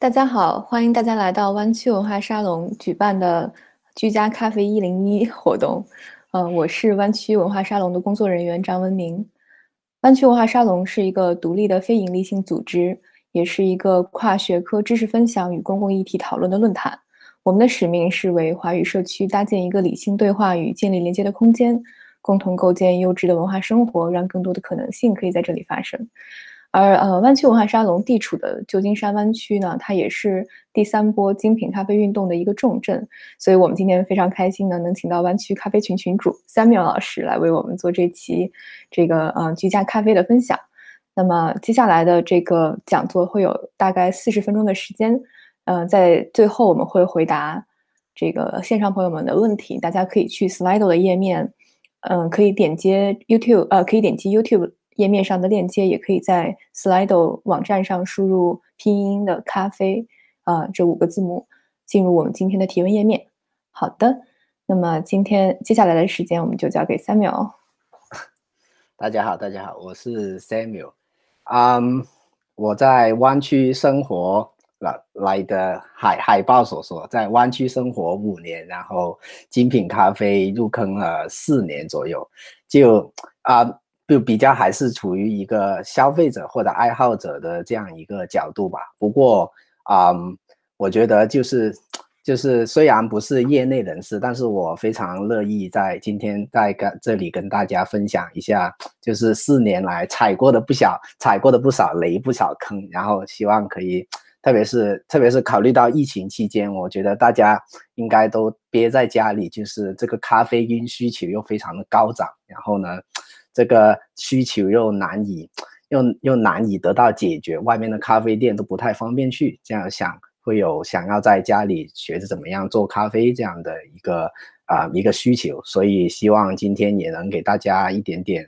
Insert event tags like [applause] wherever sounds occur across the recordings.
大家好，欢迎大家来到湾区文化沙龙举办的居家咖啡一零一活动。呃，我是湾区文化沙龙的工作人员张文明。湾区文化沙龙是一个独立的非营利性组织，也是一个跨学科知识分享与公共议题讨论的论坛。我们的使命是为华语社区搭建一个理性对话与建立连接的空间，共同构建优质的文化生活，让更多的可能性可以在这里发生。而呃，湾区文化沙龙地处的旧金山湾区呢，它也是第三波精品咖啡运动的一个重镇，所以我们今天非常开心呢，能请到湾区咖啡群群主 Samuel 老师来为我们做这期这个呃居家咖啡的分享。那么接下来的这个讲座会有大概四十分钟的时间，呃，在最后我们会回答这个线上朋友们的问题，大家可以去 Slido 的页面，嗯，可以点击 YouTube，呃，可以点击 YouTube。页面上的链接也可以在 Slido 网站上输入拼音的咖啡，啊，这五个字母进入我们今天的提问页面。好的，那么今天接下来的时间我们就交给 Samuel。大家好，大家好，我是 Samuel。嗯，我在湾区生活来来的海海报所说，在湾区生活五年，然后精品咖啡入坑了四年左右，就啊。就比较还是处于一个消费者或者爱好者的这样一个角度吧。不过啊，我觉得就是就是虽然不是业内人士，但是我非常乐意在今天在跟这里跟大家分享一下，就是四年来踩过的不小踩过的不少雷不少坑，然后希望可以，特别是特别是考虑到疫情期间，我觉得大家应该都憋在家里，就是这个咖啡因需求又非常的高涨，然后呢。这个需求又难以，又又难以得到解决，外面的咖啡店都不太方便去。这样想会有想要在家里学着怎么样做咖啡这样的一个啊一个需求，所以希望今天也能给大家一点点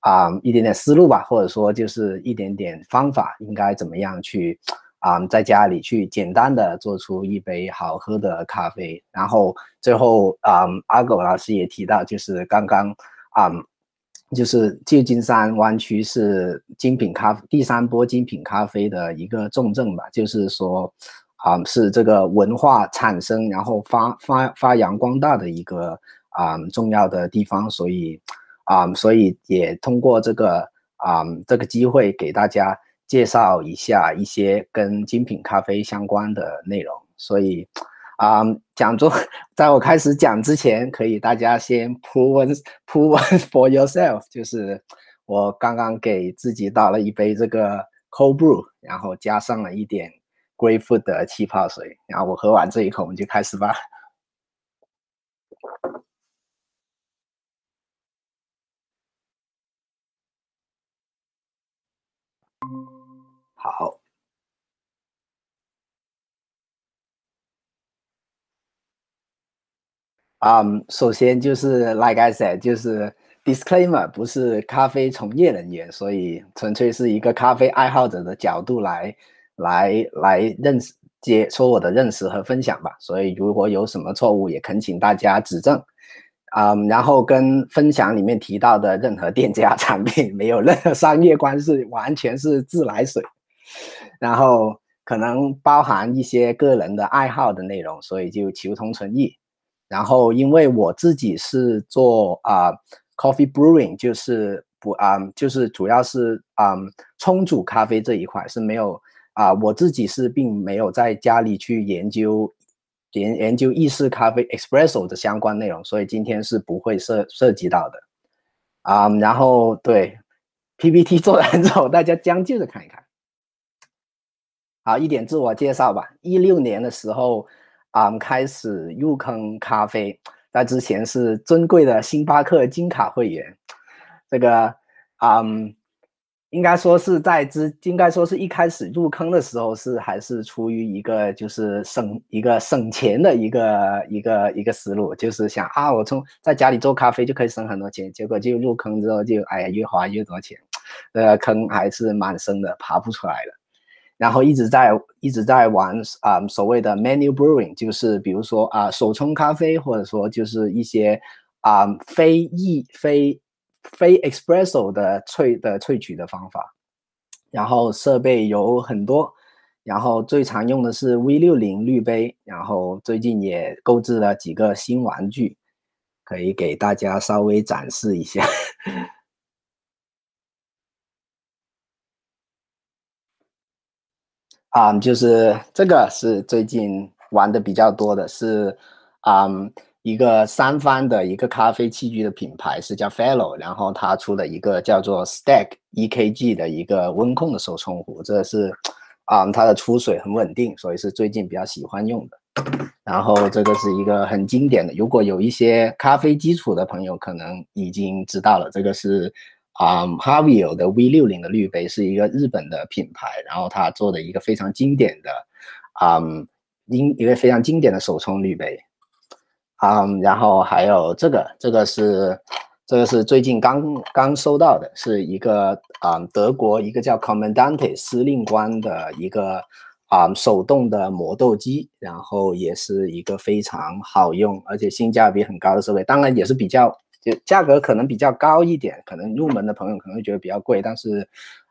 啊一点点思路吧，或者说就是一点点方法，应该怎么样去啊在家里去简单的做出一杯好喝的咖啡。然后最后啊阿狗老师也提到，就是刚刚啊。就是旧金山湾区是精品咖第三波精品咖啡的一个重镇吧，就是说，啊，是这个文化产生然后发发发扬光大的一个啊重要的地方，所以，啊，所以也通过这个啊这个机会给大家介绍一下一些跟精品咖啡相关的内容，所以。啊，讲座 [laughs] 在我开始讲之前，可以大家先 prove prove [laughs] for yourself，就是我刚刚给自己倒了一杯这个 cold brew，然后加上了一点 grapefruit 的气泡水，然后我喝完这一口，我们就开始吧。好。啊，首先就是 like I said，就是 disclaimer，不是咖啡从业人员，所以纯粹是一个咖啡爱好者的角度来来来认识接说我的认识和分享吧。所以如果有什么错误，也恳请大家指正。啊，然后跟分享里面提到的任何店家产品 [laughs] 没有任何商业关系，完全是自来水。然后可能包含一些个人的爱好的内容，所以就求同存异。然后，因为我自己是做啊，coffee brewing，就是不啊，就是主要是啊，冲煮咖啡这一块是没有啊，我自己是并没有在家里去研究研研究意式咖啡 espresso 的相关内容，所以今天是不会涉涉及到的啊。然后对 PPT [laughs] 做完之后，大家将就着看一看。好，一点自我介绍吧。一六年的时候。啊，开始入坑咖啡，在之前是尊贵的星巴克金卡会员。这个，嗯，应该说是在之，应该说是一开始入坑的时候是还是出于一个就是省一个省钱的一个一个一个思路，就是想啊，我从在家里做咖啡就可以省很多钱。结果就入坑之后就哎呀，越花越多钱，这个坑还是蛮深的，爬不出来了。然后一直在一直在玩啊，所谓的 menu brewing，就是比如说啊手冲咖啡，或者说就是一些啊非意非非 espresso 的萃的萃取的方法。然后设备有很多，然后最常用的是 V 六零滤杯，然后最近也购置了几个新玩具，可以给大家稍微展示一下。啊，就是这个是最近玩的比较多的，是啊一个三方的一个咖啡器具的品牌是叫 Fellow，然后它出了一个叫做 Stack EKG 的一个温控的手冲壶，这是。啊，它的出水很稳定，所以是最近比较喜欢用的。然后这个是一个很经典的，如果有一些咖啡基础的朋友可能已经知道了，这个是啊 Havio 的 V 六零的滤杯，是一个日本的品牌，然后它做的一个非常经典的啊，因一个非常经典的手冲滤杯。啊，然后还有这个，这个是。这个是最近刚刚收到的，是一个啊德国一个叫 Commandante 司令官的一个啊手动的磨豆机，然后也是一个非常好用而且性价比很高的设备。当然也是比较就价格可能比较高一点，可能入门的朋友可能会觉得比较贵，但是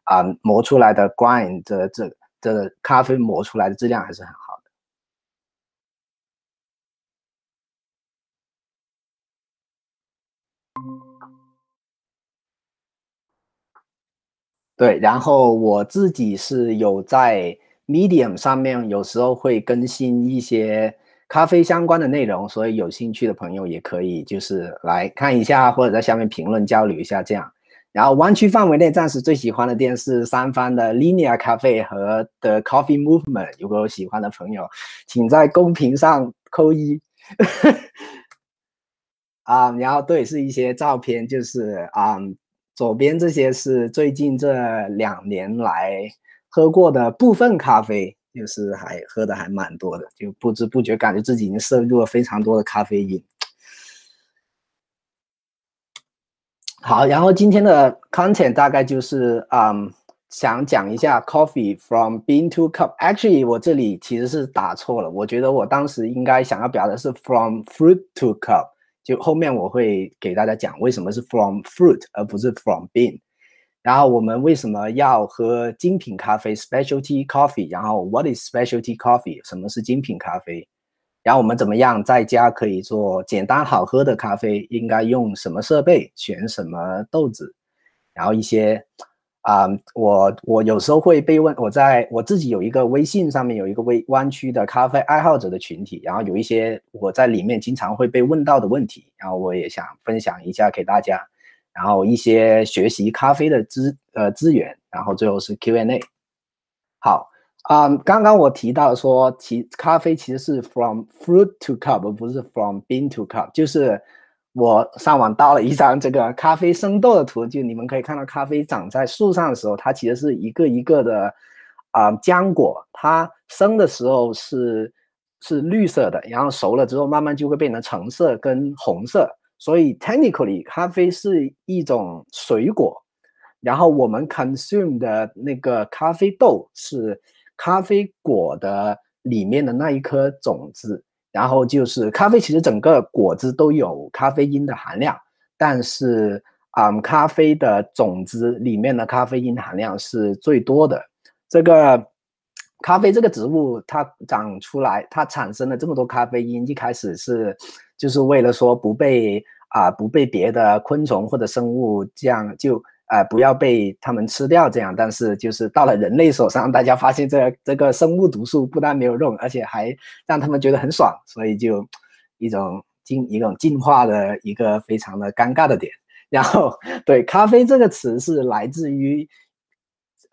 啊磨出来的 grind 这这这咖啡磨出来的质量还是很好的。对，然后我自己是有在 Medium 上面，有时候会更新一些咖啡相关的内容，所以有兴趣的朋友也可以就是来看一下，或者在下面评论交流一下这样。然后湾区范围内暂时最喜欢的店是三方的 Linear 咖啡和 The Coffee Movement，如果有喜欢的朋友，请在公屏上扣一。啊，然后对，是一些照片，就是啊。左边这些是最近这两年来喝过的部分咖啡，就是还喝的还蛮多的，就不知不觉感觉自己已经摄入了非常多的咖啡因。好，然后今天的 content 大概就是嗯，想讲一下 coffee from bean to cup。Actually，我这里其实是打错了，我觉得我当时应该想要表达是 from fruit to cup。就后面我会给大家讲为什么是 from fruit 而不是 from bean，然后我们为什么要喝精品咖啡？Specialty coffee，然后 what is specialty coffee，什么是精品咖啡，然后我们怎么样在家可以做简单好喝的咖啡，应该用什么设备，选什么豆子，然后一些。啊，我我有时候会被问，我在我自己有一个微信上面有一个微湾区的咖啡爱好者的群体，然后有一些我在里面经常会被问到的问题，然后我也想分享一下给大家，然后一些学习咖啡的资呃资源，然后最后是 Q&A。好啊，刚刚我提到说，其咖啡其实是 from fruit to cup，而不是 from bean to cup，就是。我上网盗了一张这个咖啡生豆的图，就你们可以看到，咖啡长在树上的时候，它其实是一个一个的啊浆果，它生的时候是是绿色的，然后熟了之后慢慢就会变成橙色跟红色。所以 technically，咖啡是一种水果，然后我们 consume 的那个咖啡豆是咖啡果的里面的那一颗种子。然后就是咖啡，其实整个果子都有咖啡因的含量，但是啊，咖啡的种子里面的咖啡因含量是最多的。这个咖啡这个植物它长出来，它产生了这么多咖啡因，一开始是就是为了说不被啊不被别的昆虫或者生物这样就。啊，不要被他们吃掉，这样。但是就是到了人类手上，大家发现这这个生物毒素不但没有用，而且还让他们觉得很爽，所以就一种进一种进化的一个非常的尴尬的点。然后，对咖啡这个词是来自于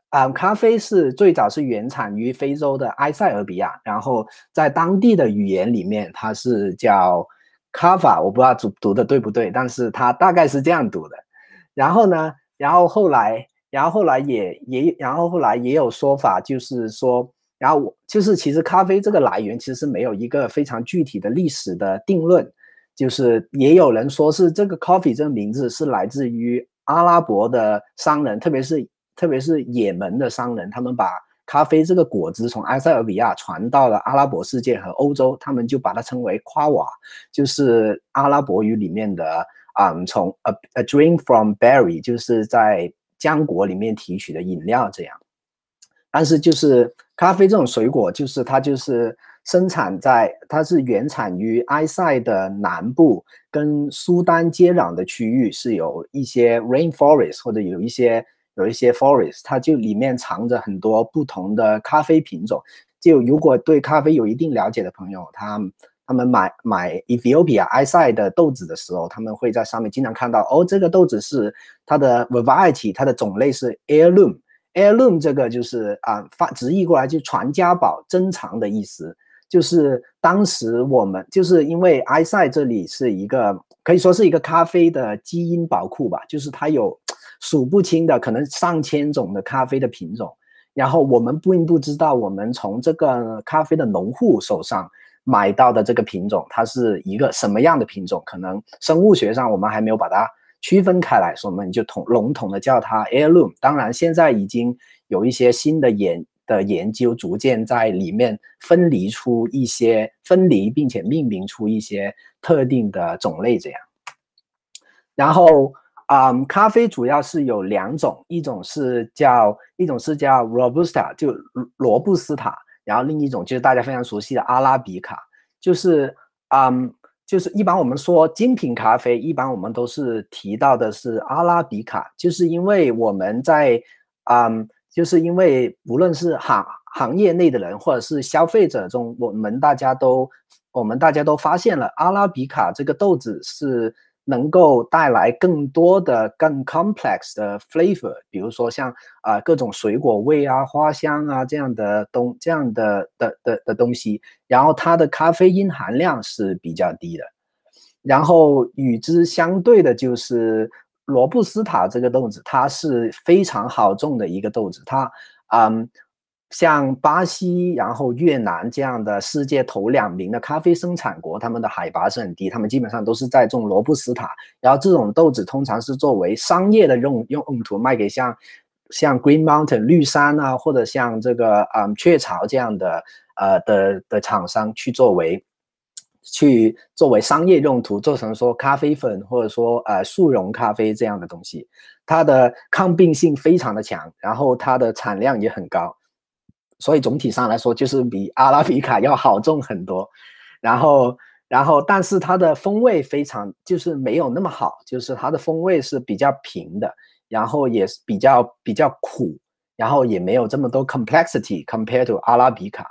啊，咖啡是最早是原产于非洲的埃塞俄比亚，然后在当地的语言里面，它是叫咖法，我不知道读读的对不对，但是它大概是这样读的。然后呢？然后后来，然后后来也也，然后后来也有说法，就是说，然后我就是其实咖啡这个来源其实没有一个非常具体的历史的定论，就是也有人说是这个 coffee 这个名字是来自于阿拉伯的商人，特别是特别是也门的商人，他们把咖啡这个果子从埃塞俄比亚传到了阿拉伯世界和欧洲，他们就把它称为夸瓦，就是阿拉伯语里面的。啊，从 a a drink from berry 就是在浆果里面提取的饮料，这样。但是就是咖啡这种水果，就是它就是生产在它是原产于埃塞的南部跟苏丹接壤的区域，是有一些 rainforest 或者有一些有一些 forest，它就里面藏着很多不同的咖啡品种。就如果对咖啡有一定了解的朋友，他。他们买买 Ethiopia 埃塞的豆子的时候，他们会在上面经常看到哦，这个豆子是它的 variety，它的种类是 heirloom。heirloom 这个就是啊，发直译过来就传家宝、珍藏的意思。就是当时我们就是因为埃塞这里是一个可以说是一个咖啡的基因宝库吧，就是它有数不清的可能上千种的咖啡的品种，然后我们并不知道我们从这个咖啡的农户手上。买到的这个品种，它是一个什么样的品种？可能生物学上我们还没有把它区分开来，所以我们就统笼统的叫它 heirloom。当然，现在已经有一些新的研的研究，逐渐在里面分离出一些分离，并且命名出一些特定的种类。这样，然后啊，咖啡主要是有两种，一种是叫一种是叫 robusta，就罗布斯塔。然后另一种就是大家非常熟悉的阿拉比卡，就是嗯，就是一般我们说精品咖啡，一般我们都是提到的是阿拉比卡，就是因为我们在嗯，就是因为无论是行行业内的人或者是消费者中，我们大家都我们大家都发现了阿拉比卡这个豆子是。能够带来更多的更 complex 的 flavor，比如说像啊各种水果味啊、花香啊这样的东这样的的的的东西，然后它的咖啡因含量是比较低的，然后与之相对的就是罗布斯塔这个豆子，它是非常好种的一个豆子，它嗯。像巴西，然后越南这样的世界头两名的咖啡生产国，他们的海拔是很低，他们基本上都是在种罗布斯塔。然后这种豆子通常是作为商业的用用用途卖给像像 Green Mountain 绿山啊，或者像这个嗯雀巢这样的呃的的厂商去作为去作为商业用途做成说咖啡粉或者说呃速溶咖啡这样的东西，它的抗病性非常的强，然后它的产量也很高。所以总体上来说，就是比阿拉比卡要好种很多，然后，然后，但是它的风味非常，就是没有那么好，就是它的风味是比较平的，然后也是比较比较苦，然后也没有这么多 complexity compared to 阿拉比卡，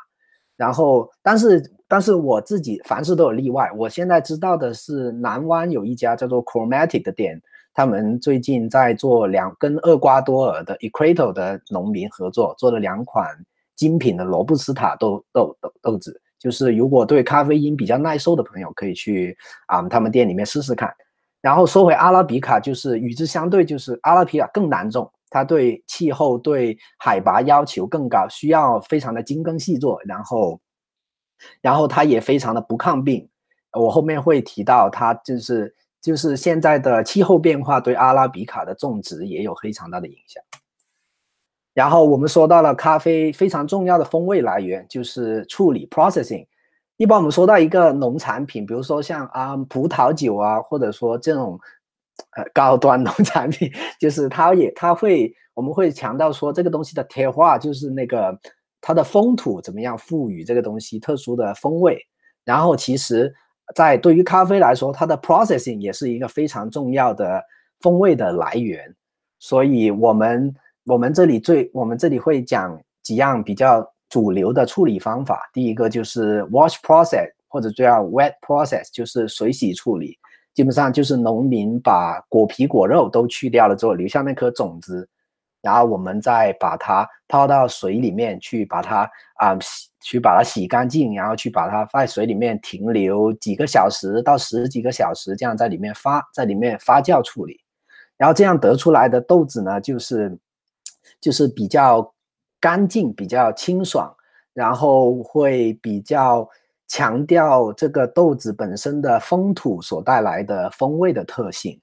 然后，但是，但是我自己凡事都有例外，我现在知道的是南湾有一家叫做 Chromatic 的店，他们最近在做两跟厄瓜多尔的 Equator 的农民合作，做了两款。精品的罗布斯塔豆豆豆豆子，就是如果对咖啡因比较耐受的朋友，可以去啊他们店里面试试看。然后说回阿拉比卡，就是与之相对，就是阿拉比卡更难种，它对气候、对海拔要求更高，需要非常的精耕细作。然后，然后它也非常的不抗病。我后面会提到，它就是就是现在的气候变化对阿拉比卡的种植也有非常大的影响。然后我们说到了咖啡非常重要的风味来源就是处理 processing。一般我们说到一个农产品，比如说像啊葡萄酒啊，或者说这种呃高端农产品，就是它也它会我们会强调说这个东西的贴画就是那个它的风土怎么样赋予这个东西特殊的风味。然后其实，在对于咖啡来说，它的 processing 也是一个非常重要的风味的来源。所以我们。我们这里最，我们这里会讲几样比较主流的处理方法。第一个就是 wash process，或者叫 wet process，就是水洗处理。基本上就是农民把果皮果肉都去掉了之后，留下那颗种子，然后我们再把它泡到水里面去，把它啊洗，去把它洗干净，然后去把它在水里面停留几个小时到十几个小时，这样在里面发，在里面发酵处理，然后这样得出来的豆子呢，就是。就是比较干净、比较清爽，然后会比较强调这个豆子本身的风土所带来的风味的特性。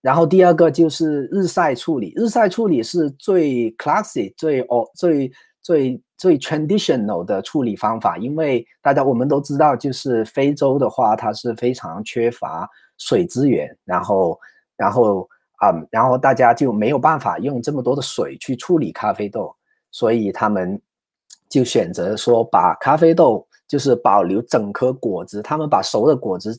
然后第二个就是日晒处理，日晒处理是最 classic、最哦、最最最 traditional 的处理方法，因为大家我们都知道，就是非洲的话，它是非常缺乏水资源，然后然后。啊，然后大家就没有办法用这么多的水去处理咖啡豆，所以他们就选择说把咖啡豆就是保留整颗果子，他们把熟的果子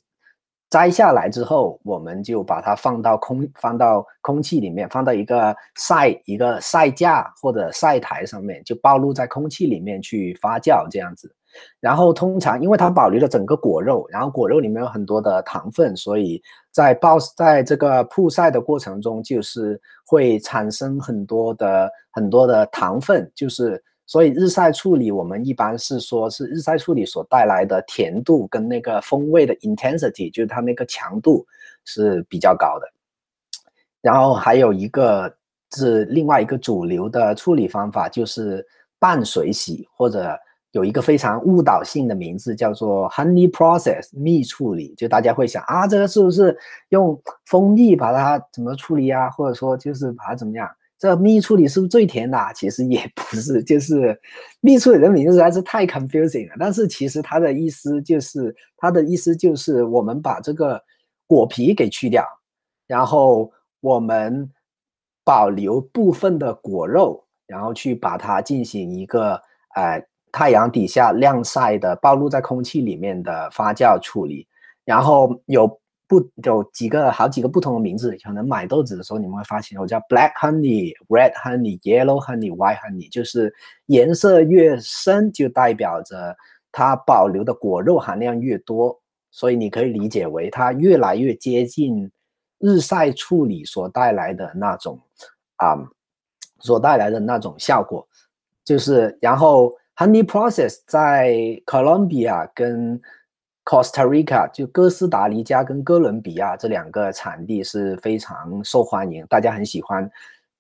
摘下来之后，我们就把它放到空放到空气里面，放到一个晒一个晒架或者晒台上面，就暴露在空气里面去发酵这样子。然后通常因为它保留了整个果肉，然后果肉里面有很多的糖分，所以在暴在这个曝晒的过程中，就是会产生很多的很多的糖分，就是所以日晒处理我们一般是说是日晒处理所带来的甜度跟那个风味的 intensity，就是它那个强度是比较高的。然后还有一个是另外一个主流的处理方法，就是半水洗或者。有一个非常误导性的名字，叫做 honey process 蜜处理，就大家会想啊，这个是不是用蜂蜜把它怎么处理啊？或者说就是把它怎么样？这蜜处理是不是最甜的？其实也不是，就是蜜处理的名字实在是太 confusing 了。但是其实它的意思就是，它的意思就是我们把这个果皮给去掉，然后我们保留部分的果肉，然后去把它进行一个呃。太阳底下晾晒的，暴露在空气里面的发酵处理，然后有不有几个好几个不同的名字，可能买豆子的时候你们会发现，我叫 black honey、red honey、yellow honey、white honey，就是颜色越深就代表着它保留的果肉含量越多，所以你可以理解为它越来越接近日晒处理所带来的那种啊，所带来的那种效果，就是然后。Honey process 在 Colombia 跟 Costa Rica 就哥斯达黎加跟哥伦比亚这两个产地是非常受欢迎，大家很喜欢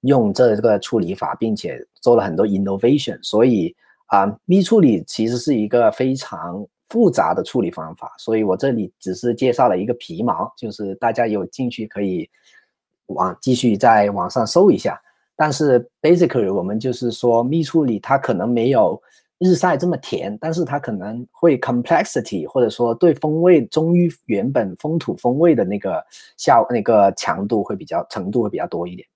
用这个处理法，并且做了很多 innovation。所以啊，蜜处理其实是一个非常复杂的处理方法。所以我这里只是介绍了一个皮毛，就是大家有兴趣可以往继续在网上搜一下。但是 basically 我们就是说蜜处理它可能没有。日晒这么甜，但是它可能会 complexity，或者说对风味忠于原本风土风味的那个效那个强度会比较程度会比较多一点。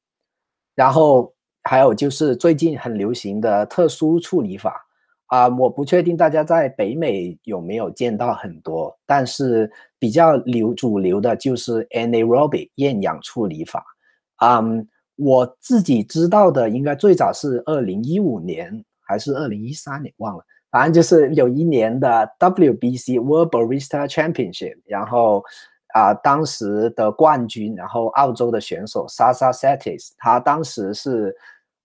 然后还有就是最近很流行的特殊处理法啊，我不确定大家在北美有没有见到很多，但是比较流主流的就是 anaerobic 厌氧处理法。嗯，我自己知道的应该最早是二零一五年。还是二零一三年忘了，反正就是有一年的 WBC World Barista Championship，然后啊，当时的冠军，然后澳洲的选手 Sasa Satis，他当时是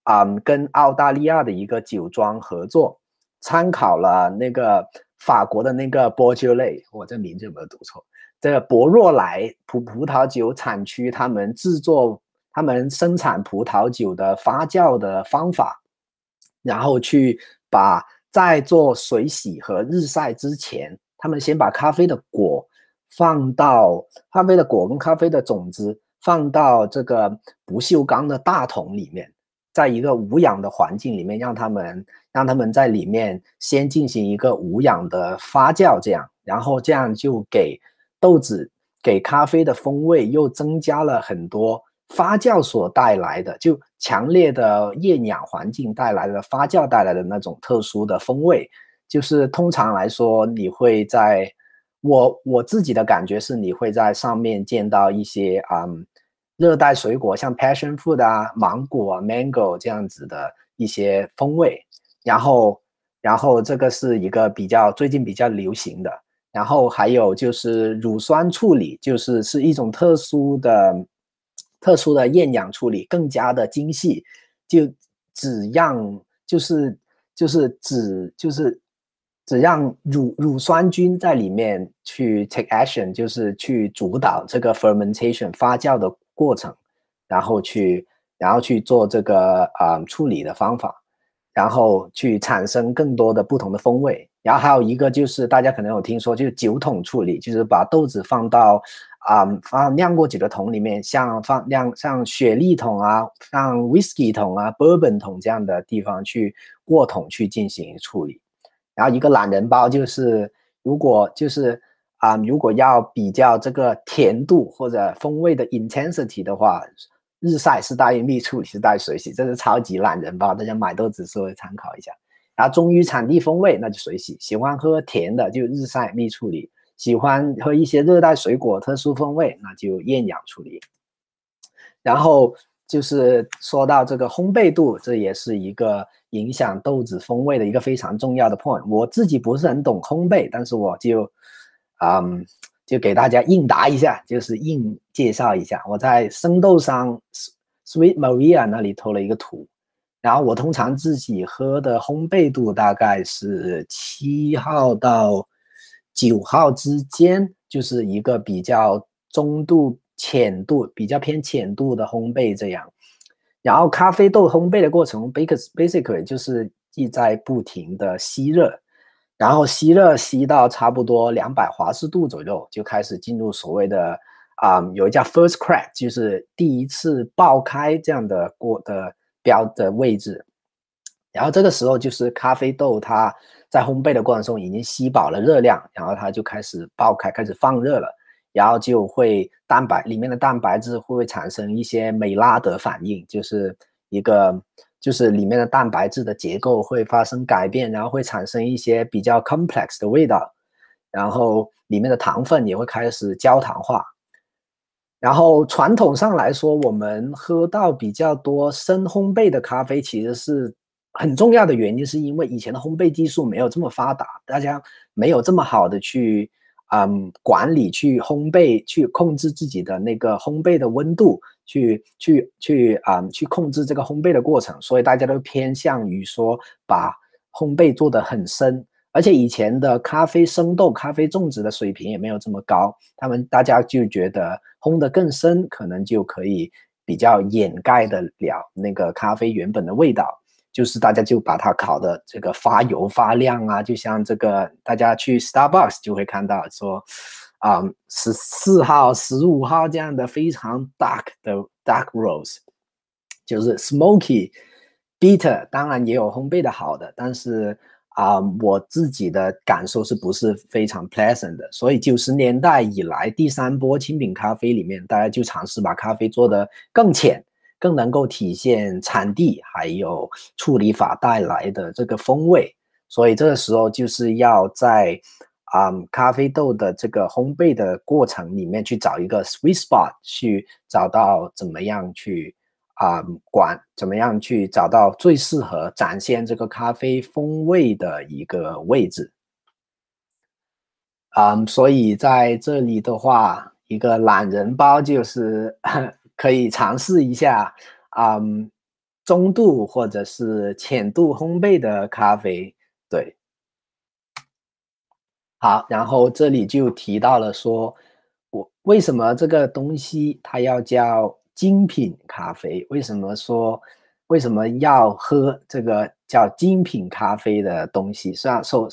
啊跟澳大利亚的一个酒庄合作，参考了那个法国的那个波丘类，我这名字有没有读错？这个博若莱葡葡萄酒产区，他们制作、他们生产葡萄酒的发酵的方法。然后去把在做水洗和日晒之前，他们先把咖啡的果放到咖啡的果跟咖啡的种子放到这个不锈钢的大桶里面，在一个无氧的环境里面，让他们让他们在里面先进行一个无氧的发酵，这样，然后这样就给豆子给咖啡的风味又增加了很多。发酵所带来的，就强烈的厌氧环境带来的发酵带来的那种特殊的风味，就是通常来说，你会在我我自己的感觉是，你会在上面见到一些嗯热带水果，像 passion fruit 啊、芒果啊、mango 这样子的一些风味。然后，然后这个是一个比较最近比较流行的。然后还有就是乳酸处理，就是是一种特殊的。特殊的厌氧处理更加的精细，就只让就是就是只就是只让乳乳酸菌在里面去 take action，就是去主导这个 fermentation 发酵的过程，然后去然后去做这个啊处理的方法，然后去产生更多的不同的风味。然后还有一个就是大家可能有听说，就是酒桶处理，就是把豆子放到。啊，放酿过酒的桶里面，像放酿像雪莉桶啊，像 whisky 桶啊，bourbon 桶这样的地方去过桶去进行处理。然后一个懒人包就是，如果就是啊，如果要比较这个甜度或者风味的 intensity 的话，日晒是大于蜜处理是大于水洗，这是超级懒人包，大家买豆子时候参考一下。然后忠于产地风味，那就水洗；喜欢喝甜的就日晒蜜处理；喜欢喝一些热带水果特殊风味，那就厌氧处理。然后就是说到这个烘焙度，这也是一个影响豆子风味的一个非常重要的 point。我自己不是很懂烘焙，但是我就，嗯。就给大家应答一下，就是应介绍一下。我在生豆商 Sweet Maria 那里偷了一个图，然后我通常自己喝的烘焙度大概是七号到九号之间，就是一个比较中度、浅度、比较偏浅度的烘焙这样。然后咖啡豆烘焙的过程，basically 就是一在不停的吸热。然后吸热吸到差不多两百华氏度左右，就开始进入所谓的啊，有一叫 first crack，就是第一次爆开这样的过的标的位置。然后这个时候就是咖啡豆它在烘焙的过程中已经吸饱了热量，然后它就开始爆开，开始放热了，然后就会蛋白里面的蛋白质会产生一些美拉德反应，就是一个。就是里面的蛋白质的结构会发生改变，然后会产生一些比较 complex 的味道，然后里面的糖分也会开始焦糖化。然后传统上来说，我们喝到比较多深烘焙的咖啡，其实是很重要的原因，是因为以前的烘焙技术没有这么发达，大家没有这么好的去嗯管理、去烘焙、去控制自己的那个烘焙的温度。去去去啊！去控制这个烘焙的过程，所以大家都偏向于说把烘焙做得很深，而且以前的咖啡生豆、咖啡种植的水平也没有这么高，他们大家就觉得烘得更深，可能就可以比较掩盖得了那个咖啡原本的味道，就是大家就把它烤的这个发油发亮啊，就像这个大家去 Starbucks 就会看到说。啊，十四号、十五号这样的非常 dark 的 dark rose，就是 smoky bitter，当然也有烘焙的好的，但是啊，我自己的感受是不是非常 pleasant 的？所以九十年代以来，第三波精品咖啡里面，大家就尝试把咖啡做得更浅，更能够体现产地还有处理法带来的这个风味。所以这个时候就是要在。啊，咖啡豆的这个烘焙的过程里面去找一个 sweet spot，去找到怎么样去啊管，怎么样去找到最适合展现这个咖啡风味的一个位置。啊，所以在这里的话，一个懒人包就是 [laughs] 可以尝试一下啊，中度或者是浅度烘焙的咖啡，对。好，然后这里就提到了说，我为什么这个东西它要叫精品咖啡？为什么说为什么要喝这个叫精品咖啡的东西？虽然首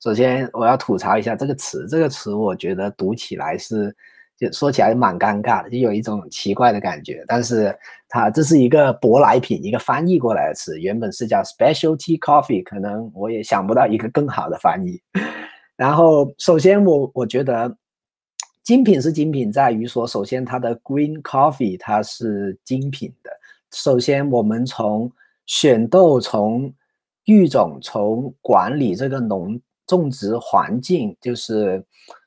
首先我要吐槽一下这个词，这个词我觉得读起来是就说起来蛮尴尬的，就有一种奇怪的感觉。但是它这是一个舶来品，一个翻译过来的词，原本是叫 specialty coffee，可能我也想不到一个更好的翻译。[laughs] 然后，首先我我觉得精品是精品，在于说，首先它的 green coffee 它是精品的。首先，我们从选豆、从育种、从管理这个农种植环境，就是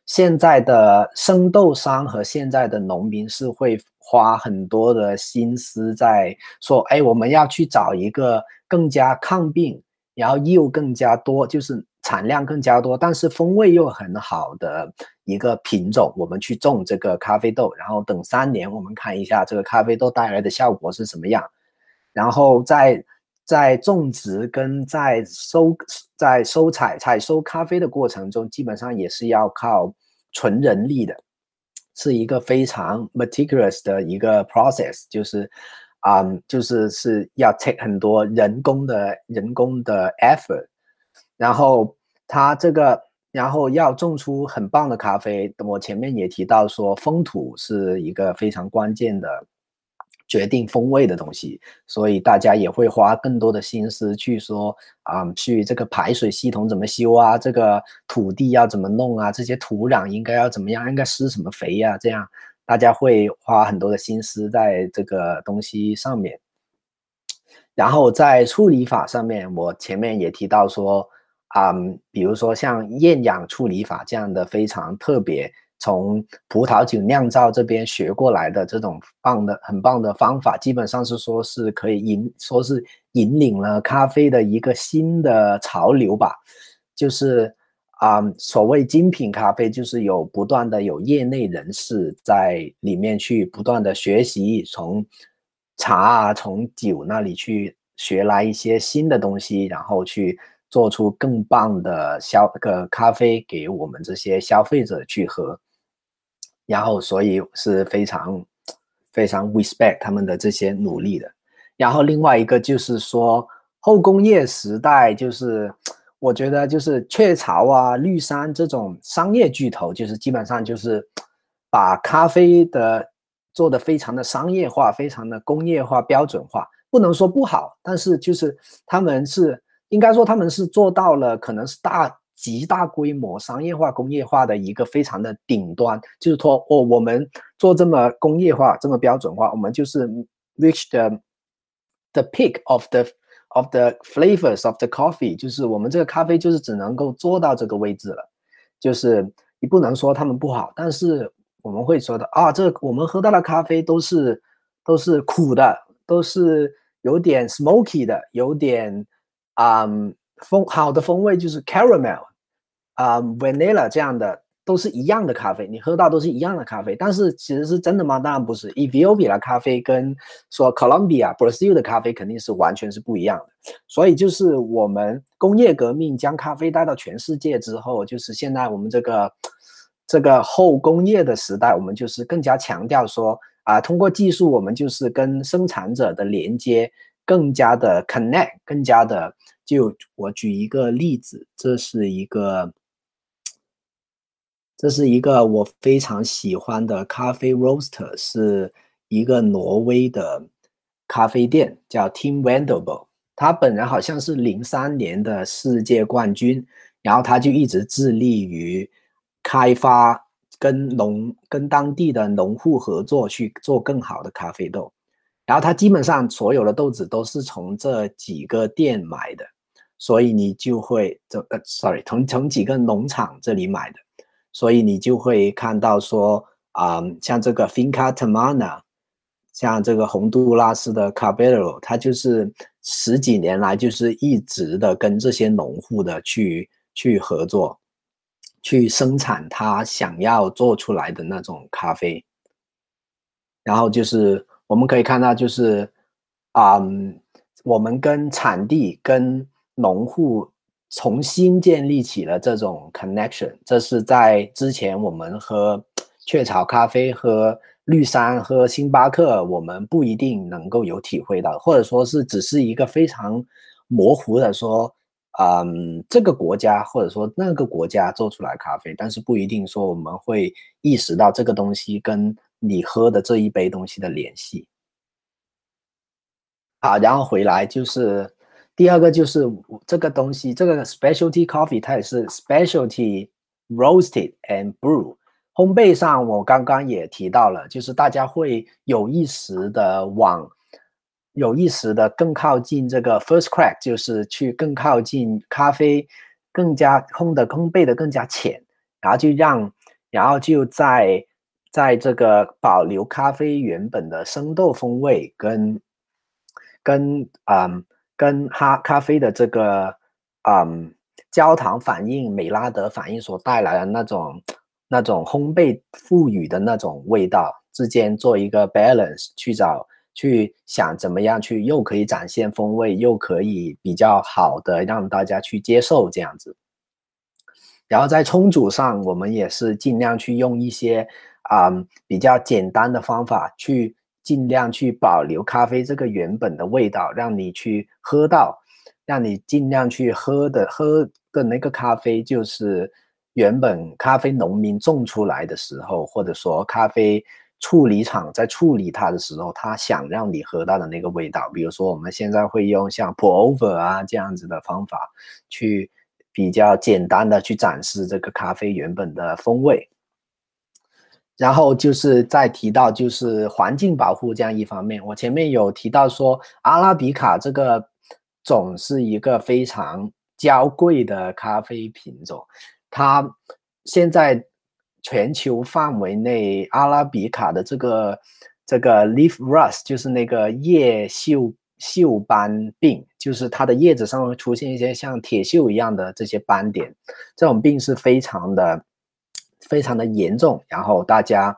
现在的生豆商和现在的农民是会花很多的心思在说，哎，我们要去找一个更加抗病，然后又更加多，就是。产量更加多，但是风味又很好的一个品种，我们去种这个咖啡豆，然后等三年，我们看一下这个咖啡豆带来的效果是什么样。然后在在种植跟在收在收采采收咖啡的过程中，基本上也是要靠纯人力的，是一个非常 meticulous 的一个 process，就是啊，就是是要 take 很多人工的人工的 effort。然后它这个，然后要种出很棒的咖啡，我前面也提到说，风土是一个非常关键的决定风味的东西，所以大家也会花更多的心思去说啊，去这个排水系统怎么修啊，这个土地要怎么弄啊，这些土壤应该要怎么样，应该施什么肥呀，这样大家会花很多的心思在这个东西上面。然后在处理法上面，我前面也提到说，嗯，比如说像厌氧处理法这样的非常特别，从葡萄酒酿造这边学过来的这种棒的很棒的方法，基本上是说是可以引，说是引领了咖啡的一个新的潮流吧，就是。啊，所谓精品咖啡，就是有不断的有业内人士在里面去不断的学习，从茶啊，从酒那里去学来一些新的东西，然后去做出更棒的消个咖啡给我们这些消费者去喝。然后，所以是非常非常 respect 他们的这些努力的。然后，另外一个就是说后工业时代就是。我觉得就是雀巢啊、绿山这种商业巨头，就是基本上就是把咖啡的做的非常的商业化、非常的工业化、标准化。不能说不好，但是就是他们是应该说他们是做到了，可能是大极大规模商业化、工业化的一个非常的顶端。就是说，哦，我们做这么工业化、这么标准化，我们就是 reach the the peak of the Of the flavors of the coffee，就是我们这个咖啡就是只能够做到这个位置了，就是你不能说他们不好，但是我们会说的啊，这我们喝到的咖啡都是都是苦的，都是有点 smoky 的，有点啊风好的风味就是 caramel 啊 vanilla 这样的。都是一样的咖啡，你喝到都是一样的咖啡，但是其实是真的吗？当然不是。Ethiopia 咖啡跟说 Colombia、Brazil 的咖啡肯定是完全是不一样的。所以就是我们工业革命将咖啡带到全世界之后，就是现在我们这个这个后工业的时代，我们就是更加强调说啊，通过技术，我们就是跟生产者的连接更加的 connect，更加的。就我举一个例子，这是一个。这是一个我非常喜欢的咖啡 roaster，是一个挪威的咖啡店，叫 Tim Wendelbo。他本人好像是零三年的世界冠军，然后他就一直致力于开发跟农跟当地的农户合作去做更好的咖啡豆。然后他基本上所有的豆子都是从这几个店买的，所以你就会这呃，sorry，从从几个农场这里买的。所以你就会看到说啊，像这个 Finca Tamana，像这个洪都拉斯的 Cabello，它就是十几年来就是一直的跟这些农户的去去合作，去生产他想要做出来的那种咖啡。然后就是我们可以看到，就是啊，我们跟产地跟农户。重新建立起了这种 connection，这是在之前我们喝雀巢咖啡、喝绿山、喝星巴克，我们不一定能够有体会到，或者说是只是一个非常模糊的说，嗯，这个国家或者说那个国家做出来咖啡，但是不一定说我们会意识到这个东西跟你喝的这一杯东西的联系。好，然后回来就是。第二个就是这个东西，这个 specialty coffee 它也是 specialty roasted and brew。烘焙上我刚刚也提到了，就是大家会有意识的往有意识的更靠近这个 first crack，就是去更靠近咖啡，更加烘的烘焙的更加浅，然后就让，然后就在在这个保留咖啡原本的生豆风味跟跟嗯。跟哈咖啡的这个，嗯，焦糖反应、美拉德反应所带来的那种、那种烘焙赋予的那种味道之间做一个 balance，去找、去想怎么样去又可以展现风味，又可以比较好的让大家去接受这样子。然后在冲煮上，我们也是尽量去用一些啊比较简单的方法去。尽量去保留咖啡这个原本的味道，让你去喝到，让你尽量去喝的喝的那个咖啡，就是原本咖啡农民种出来的时候，或者说咖啡处理厂在处理它的时候，他想让你喝到的那个味道。比如说，我们现在会用像 pour over 啊这样子的方法，去比较简单的去展示这个咖啡原本的风味。然后就是再提到就是环境保护这样一方面，我前面有提到说阿拉比卡这个种是一个非常娇贵的咖啡品种，它现在全球范围内阿拉比卡的这个这个 leaf rust 就是那个叶锈锈斑病，就是它的叶子上会出现一些像铁锈一样的这些斑点，这种病是非常的。非常的严重，然后大家，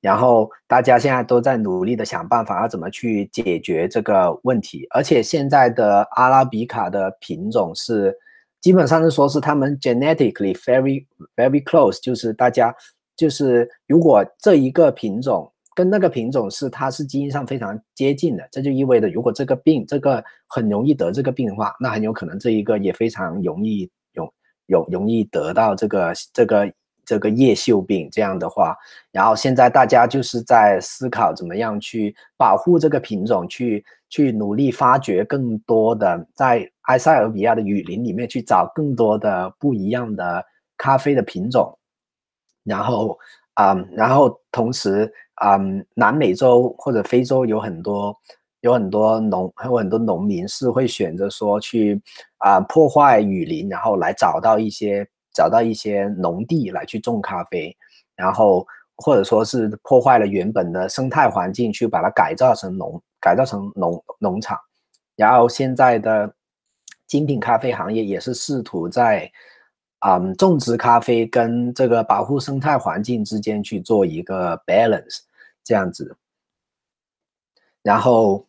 然后大家现在都在努力的想办法，要怎么去解决这个问题。而且现在的阿拉比卡的品种是，基本上是说是他们 genetically very very close，就是大家就是如果这一个品种跟那个品种是它是基因上非常接近的，这就意味着如果这个病这个很容易得这个病的话，那很有可能这一个也非常容易容容容易得到这个这个。这个叶锈病这样的话，然后现在大家就是在思考怎么样去保护这个品种，去去努力发掘更多的在埃塞俄比亚的雨林里面去找更多的不一样的咖啡的品种，然后啊，然后同时啊，南美洲或者非洲有很多有很多农还有很多农民是会选择说去啊破坏雨林，然后来找到一些。找到一些农地来去种咖啡，然后或者说是破坏了原本的生态环境，去把它改造成农改造成农农场，然后现在的精品咖啡行业也是试图在啊种植咖啡跟这个保护生态环境之间去做一个 balance 这样子，然后。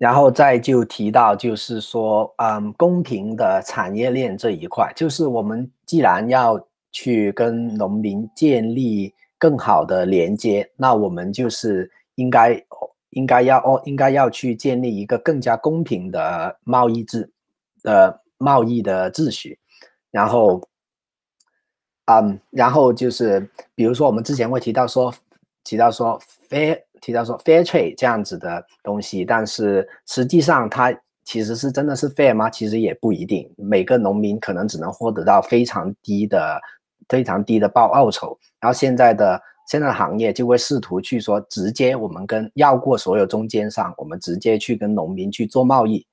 然后再就提到，就是说，嗯，公平的产业链这一块，就是我们既然要去跟农民建立更好的连接，那我们就是应该，应该要哦，应该要去建立一个更加公平的贸易制的贸易的秩序。然后，嗯，然后就是，比如说我们之前会提到说，提到说非。提到说 fair trade 这样子的东西，但是实际上它其实是真的是 fair 吗？其实也不一定。每个农民可能只能获得到非常低的、非常低的报报酬。然后现在的现在的行业就会试图去说，直接我们跟绕过所有中间商，我们直接去跟农民去做贸易，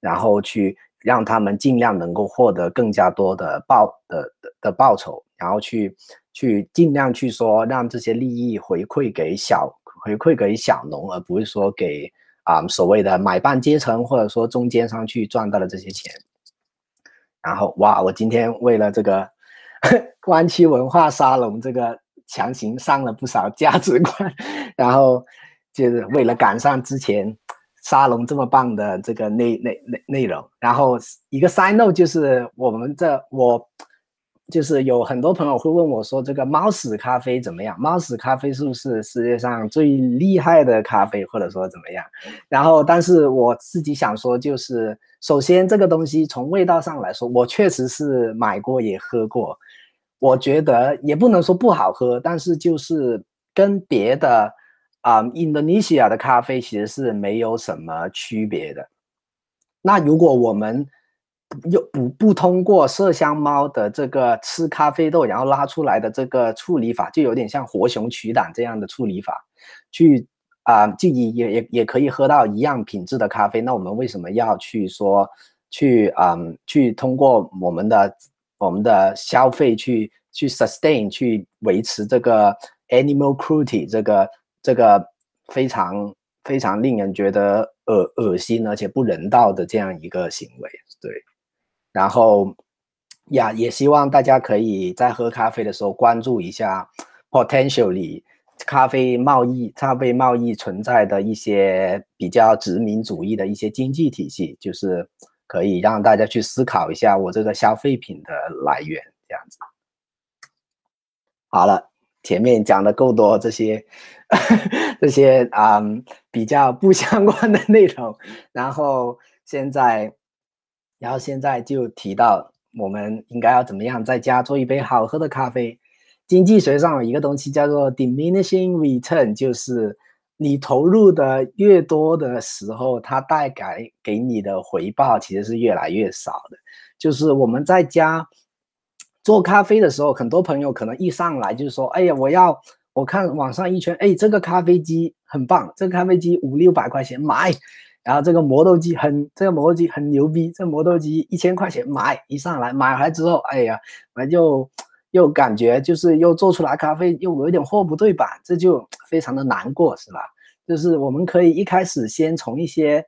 然后去让他们尽量能够获得更加多的报的的的报酬，然后去去尽量去说让这些利益回馈给小。回馈给小农，而不是说给啊所谓的买办阶层或者说中间商去赚到的这些钱。然后哇，我今天为了这个 [laughs] 湾区文化沙龙这个强行上了不少价值观，然后就是为了赶上之前沙龙这么棒的这个内内内内容。然后一个 side note 就是我们这我。就是有很多朋友会问我说：“这个猫屎咖啡怎么样？猫屎咖啡是不是世界上最厉害的咖啡，或者说怎么样？”然后，但是我自己想说，就是首先这个东西从味道上来说，我确实是买过也喝过，我觉得也不能说不好喝，但是就是跟别的啊，印度尼西亚的咖啡其实是没有什么区别的。那如果我们又不不通过麝香猫的这个吃咖啡豆，然后拉出来的这个处理法，就有点像活熊取胆这样的处理法，去啊，就也也也也可以喝到一样品质的咖啡。那我们为什么要去说去啊去通过我们的我们的消费去去 sustain 去维持这个 animal cruelty 这个这个非常非常令人觉得恶恶心而且不人道的这样一个行为？对。然后呀，也希望大家可以在喝咖啡的时候关注一下 potentially 咖啡贸易、咖啡贸易存在的一些比较殖民主义的一些经济体系，就是可以让大家去思考一下我这个消费品的来源这样子。好了，前面讲的够多这些 [laughs] 这些啊比较不相关的内容，然后现在。然后现在就提到，我们应该要怎么样在家做一杯好喝的咖啡？经济学上有一个东西叫做 diminishing return，就是你投入的越多的时候，它带给给你的回报其实是越来越少的。就是我们在家做咖啡的时候，很多朋友可能一上来就说，哎呀，我要我看网上一圈，哎，这个咖啡机很棒，这个咖啡机五六百块钱买，然后这个磨豆机很，这个磨豆机很牛逼，这磨豆机一千块钱买，一上来买来之后，哎呀，我就又感觉就是又做出来咖啡又有点货不对版，这就非常的难过，是吧？就是我们可以一开始先从一些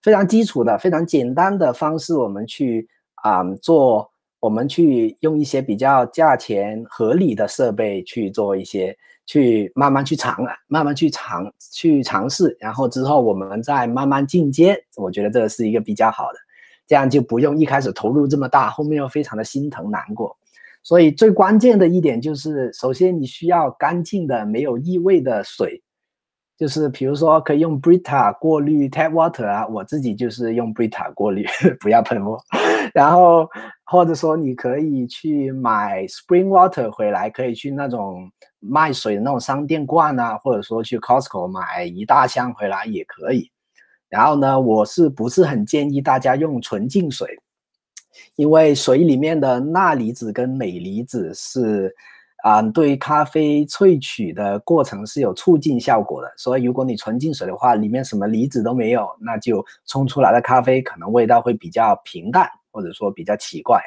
非常基础的、非常简单的方式，我们去啊做。我们去用一些比较价钱合理的设备去做一些，去慢慢去尝啊，慢慢去尝去尝试，然后之后我们再慢慢进阶。我觉得这个是一个比较好的，这样就不用一开始投入这么大，后面又非常的心疼难过。所以最关键的一点就是，首先你需要干净的、没有异味的水。就是比如说可以用 Brita 过滤 tap water 啊，我自己就是用 Brita 过滤，[laughs] 不要喷墨。然后或者说你可以去买 spring water 回来，可以去那种卖水的那种商店罐啊，或者说去 Costco 买一大箱回来也可以。然后呢，我是不是很建议大家用纯净水？因为水里面的钠离子跟镁离子是。啊，对咖啡萃取的过程是有促进效果的，所以如果你纯净水的话，里面什么离子都没有，那就冲出来的咖啡可能味道会比较平淡，或者说比较奇怪。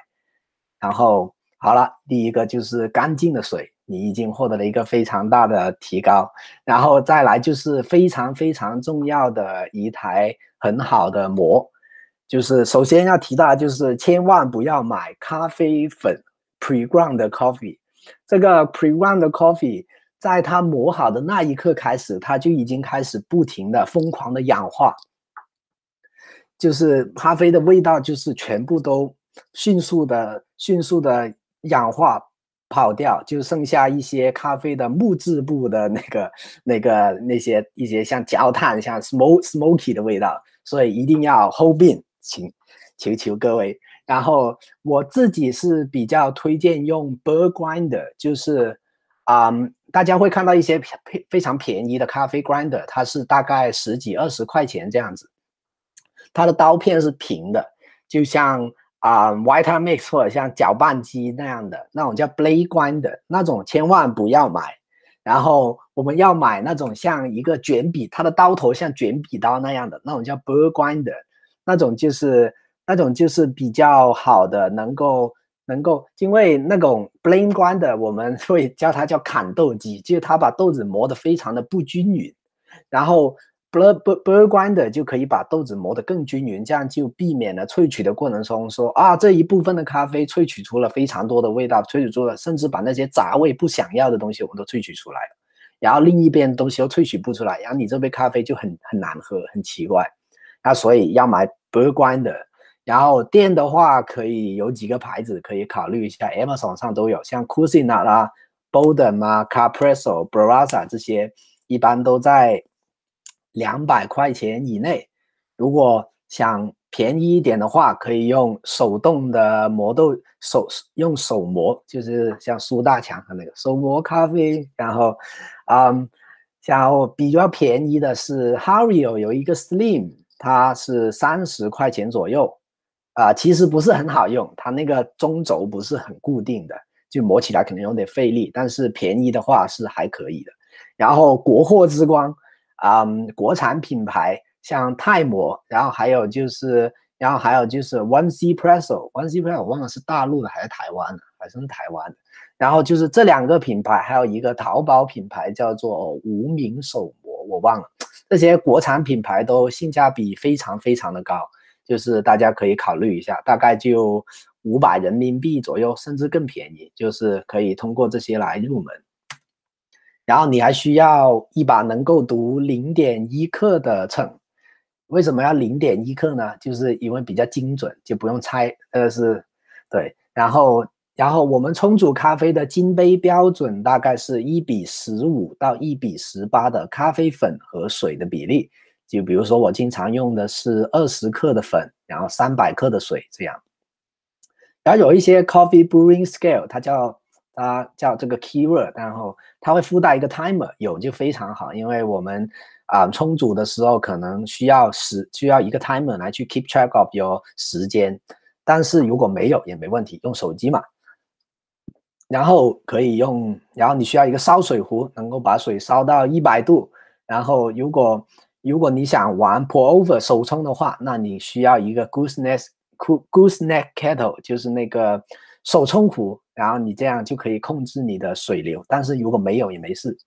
然后好了，第一个就是干净的水，你已经获得了一个非常大的提高。然后再来就是非常非常重要的一台很好的磨，就是首先要提到就是千万不要买咖啡粉 pre-ground coffee。这个 pre-ground coffee 在它磨好的那一刻开始，它就已经开始不停的疯狂的氧化，就是咖啡的味道就是全部都迅速的、迅速的氧化跑掉，就剩下一些咖啡的木质部的那个、那个、那些一些像焦炭、像 smoke smoky 的味道，所以一定要 hold 病，请求求各位。然后我自己是比较推荐用 bur grinder，就是啊，大家会看到一些非非常便宜的咖啡 Grinder，它是大概十几二十块钱这样子，它的刀片是平的，就像啊 Vitamix 或者像搅拌机那样的那种叫 Blade Grinder，那种千万不要买。然后我们要买那种像一个卷笔，它的刀头像卷笔刀那样的那种叫 Burr Grinder，那种就是。那种就是比较好的，能够能够，因为那种 blend grinder 我们会叫它叫砍豆机，就是它把豆子磨得非常的不均匀，然后 blurblur 关的就可以把豆子磨得更均匀，这样就避免了萃取的过程中说啊这一部分的咖啡萃取出了非常多的味道，萃取出了甚至把那些杂味不想要的东西我们都萃取出来了，然后另一边东西又萃取不出来，然后你这杯咖啡就很 [laughs] 很难喝，很奇怪，那所以要买 blur 关的。然后店的话，可以有几个牌子可以考虑一下，Amazon 上都有，像 Cucina 啦、Bolden 啊、Capresso、Brasa 这些，一般都在两百块钱以内。如果想便宜一点的话，可以用手动的磨豆，手用手磨，就是像苏大强和那个手磨咖啡。然后，嗯，然后比较便宜的是 Hario 有一个 Slim，它是三十块钱左右。啊，其实不是很好用，它那个中轴不是很固定的，就磨起来可能有点费力。但是便宜的话是还可以的。然后国货之光，啊，国产品牌像泰磨，然后还有就是，然后还有就是 One C Presso，One C Presso 我忘了是大陆的还是台湾的，还是台湾的。然后就是这两个品牌，还有一个淘宝品牌叫做无名手磨，我忘了。这些国产品牌都性价比非常非常的高。就是大家可以考虑一下，大概就五百人民币左右，甚至更便宜，就是可以通过这些来入门。然后你还需要一把能够读零点一克的秤。为什么要零点一克呢？就是因为比较精准，就不用猜。呃，是，对。然后，然后我们冲煮咖啡的金杯标准大概是一比十五到一比十八的咖啡粉和水的比例。就比如说，我经常用的是二十克的粉，然后三百克的水这样。然后有一些 coffee brewing scale，它叫它叫这个 keyword，然后它会附带一个 timer，有就非常好，因为我们啊冲煮的时候可能需要时需要一个 timer 来去 keep track of your 时间。但是如果没有也没问题，用手机嘛。然后可以用，然后你需要一个烧水壶，能够把水烧到一百度。然后如果如果你想玩 pour over 手冲的话，那你需要一个 gooseneck gooseneck kettle，就是那个手冲壶。然后你这样就可以控制你的水流。但是如果没有也没事。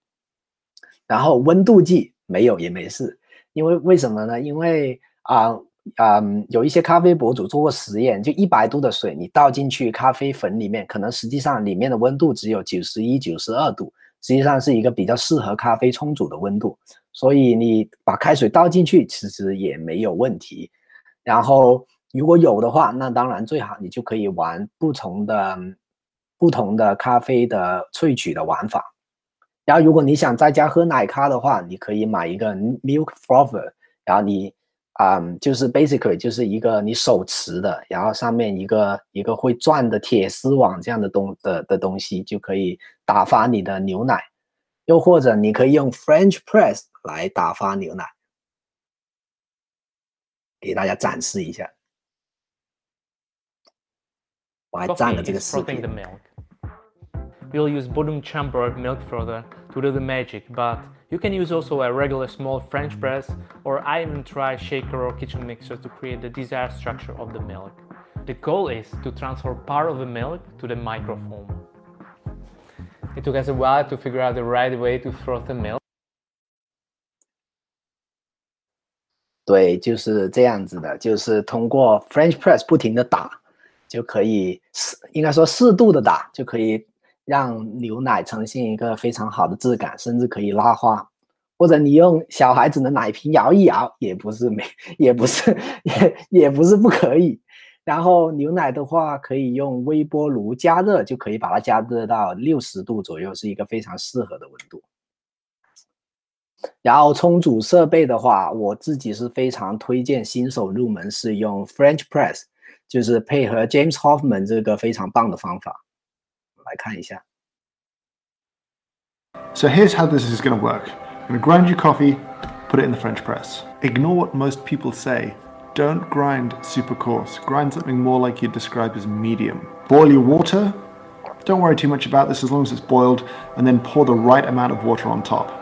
然后温度计没有也没事，因为为什么呢？因为啊。嗯，有一些咖啡博主做过实验，就一百度的水，你倒进去咖啡粉里面，可能实际上里面的温度只有九十一、九十二度，实际上是一个比较适合咖啡冲煮的温度。所以你把开水倒进去，其实也没有问题。然后如果有的话，那当然最好，你就可以玩不同的、不同的咖啡的萃取的玩法。然后如果你想在家喝奶咖的话，你可以买一个 milk frother，然后你。啊，就是 basically 就是一个你手持的，然后上面一个一个会转的铁丝网这样的东的的东西，就可以打发你的牛奶。又或者你可以用 French press 来打发牛奶，给大家展示一下。我还占了这个视频。We'll use bottom chamber milk frother to do the magic, but you can use also a regular small French press or I even try shaker or kitchen mixer to create the desired structure of the milk. The goal is to transfer part of the milk to the microfoam. It took us a while to figure out the right way to froth the milk. 对，就是这样子的，就是通过 French press 不停的打，就可以适，应该说适度的打，就可以 让牛奶呈现一个非常好的质感，甚至可以拉花，或者你用小孩子的奶瓶摇一摇，也不是没，也不是也也不是不可以。然后牛奶的话，可以用微波炉加热，就可以把它加热到六十度左右，是一个非常适合的温度。然后冲煮设备的话，我自己是非常推荐新手入门是用 French press，就是配合 James Hoffman 这个非常棒的方法。来看一下。So here's how this is going to work. I'm going to grind your coffee, put it in the French press. Ignore what most people say. Don't grind super coarse. Grind something more like you'd describe as medium. Boil your water. Don't worry too much about this as long as it's boiled, and then pour the right amount of water on top.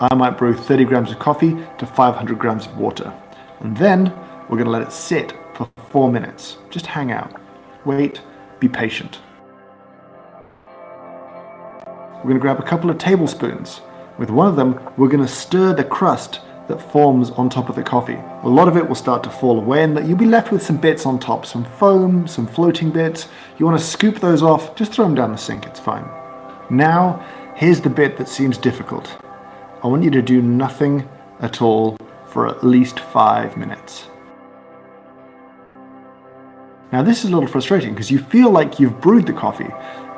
I might brew 30 grams of coffee to 500 grams of water. And then we're going to let it sit for four minutes. Just hang out. Wait, be patient. We're going to grab a couple of tablespoons. With one of them, we're going to stir the crust that forms on top of the coffee. A lot of it will start to fall away and you'll be left with some bits on top, some foam, some floating bits. You want to scoop those off, just throw them down the sink, it's fine. Now, here's the bit that seems difficult. I want you to do nothing at all for at least five minutes. Now this is a little frustrating because you feel like you've brewed the coffee,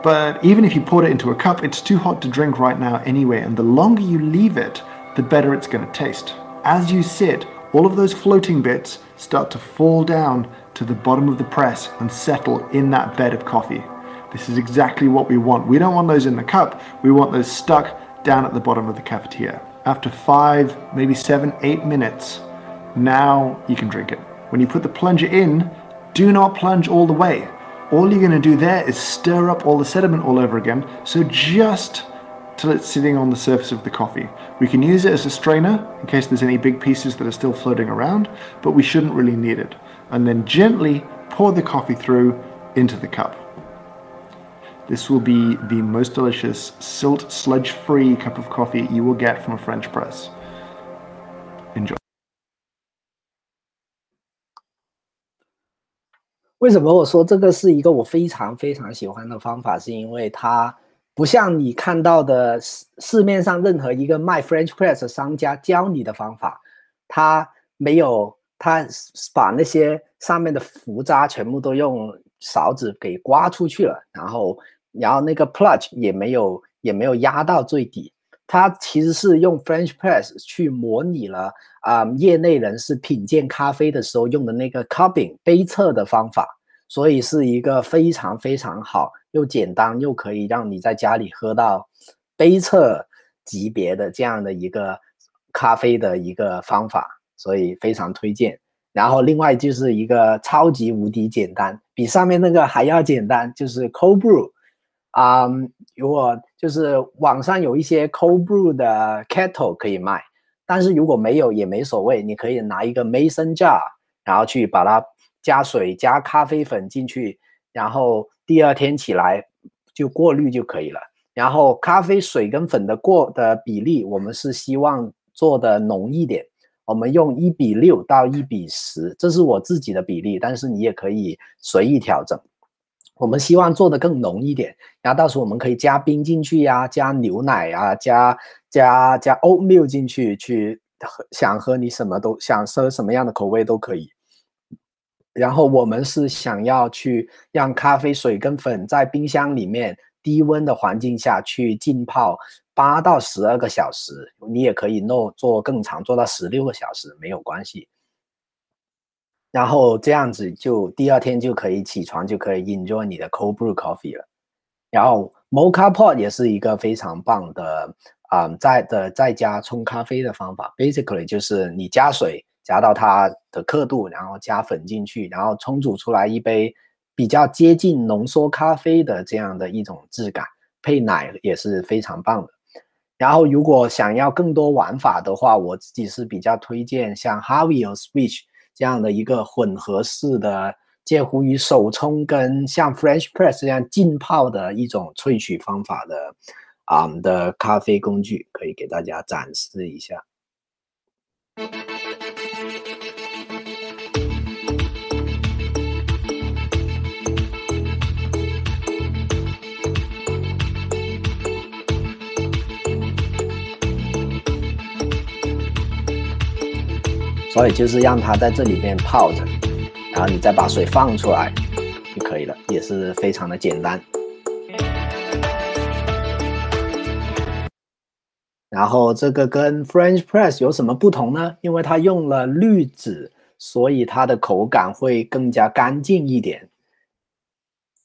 but even if you poured it into a cup, it's too hot to drink right now anyway, and the longer you leave it, the better it's going to taste. As you sit, all of those floating bits start to fall down to the bottom of the press and settle in that bed of coffee. This is exactly what we want. We don't want those in the cup, we want those stuck down at the bottom of the cafetiere. After five, maybe seven, eight minutes, now you can drink it. When you put the plunger in, do not plunge all the way all you're going to do there is stir up all the sediment all over again, so just till it's sitting on the surface of the coffee. We can use it as a strainer in case there's any big pieces that are still floating around, but we shouldn't really need it. And then gently pour the coffee through into the cup. This will be the most delicious silt sludge free cup of coffee you will get from a French press. 为什么我说这个是一个我非常非常喜欢的方法？是因为它不像你看到的市市面上任何一个卖 French press 的商家教你的方法，他没有他把那些上面的浮渣全部都用勺子给刮出去了，然后然后那个 plunge 也没有也没有压到最底，它其实是用 French press 去模拟了。啊，业内人士品鉴咖啡的时候用的那个 cupping 杯测的方法，所以是一个非常非常好又简单又可以让你在家里喝到杯测级别的这样的一个咖啡的一个方法，所以非常推荐。然后另外就是一个超级无敌简单，比上面那个还要简单，就是 cold brew。啊、如果就是网上有一些 cold brew 的 kettle 可以卖，但是如果没有也没所谓，你可以拿一个 mason jar，然后去把它加水加咖啡粉进去，然后第二天起来就过滤就可以了。然后咖啡水跟粉的过的比例，我们是希望做的浓一点，我们用一比六到一比十，这是我自己的比例，但是你也可以随意调整。我们希望做的更浓一点，然后到时候我们可以加冰进去呀、加牛奶呀、加加加 oat milk 进去，去喝想喝你什么都想喝什么样的口味都可以。然后我们是想要去让咖啡水跟粉在冰箱里面低温的环境下去浸泡八到十二个小时，你也可以弄做更长，做到十六个小时没有关系。然后这样子就第二天就可以起床，就可以 enjoy 你的 cold brew coffee 了。然后 mocha pot 也是一个非常棒的啊、在的在家冲咖啡的方法。Basically 就是你加水加到它的刻度，然后加粉进去，然后冲煮出来一杯比较接近浓缩咖啡的这样的一种质感，配奶也是非常棒的。然后如果想要更多玩法的话，我自己是比较推荐像 Harvey 和 Switch 这样的一个混合式的，介乎于手冲跟像 French Press 这样浸泡的一种萃取方法的啊、的咖啡工具，可以给大家展示一下。所以就是让它在这里面泡着，然后你再把水放出来就可以了，也是非常的简单。然后这个跟 French Press 有什么不同呢？因为它用了滤纸，所以它的口感会更加干净一点。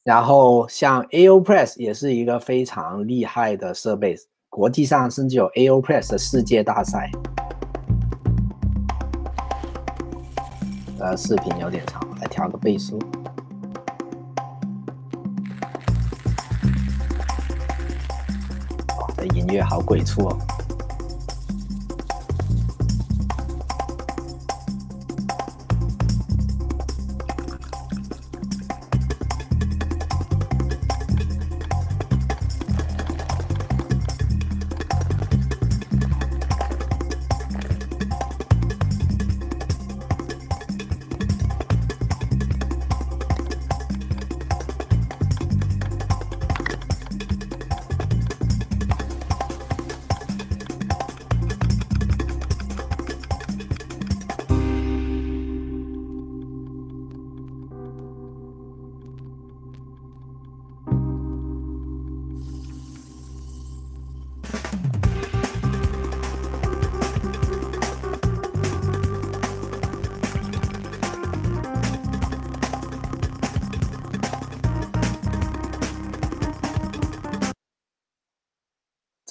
然后像 AoPress 也是一个非常厉害的设备，国际上甚至有 AoPress 的世界大赛。呃，视频有点长，来调个倍速。哇，这音乐好鬼畜哦！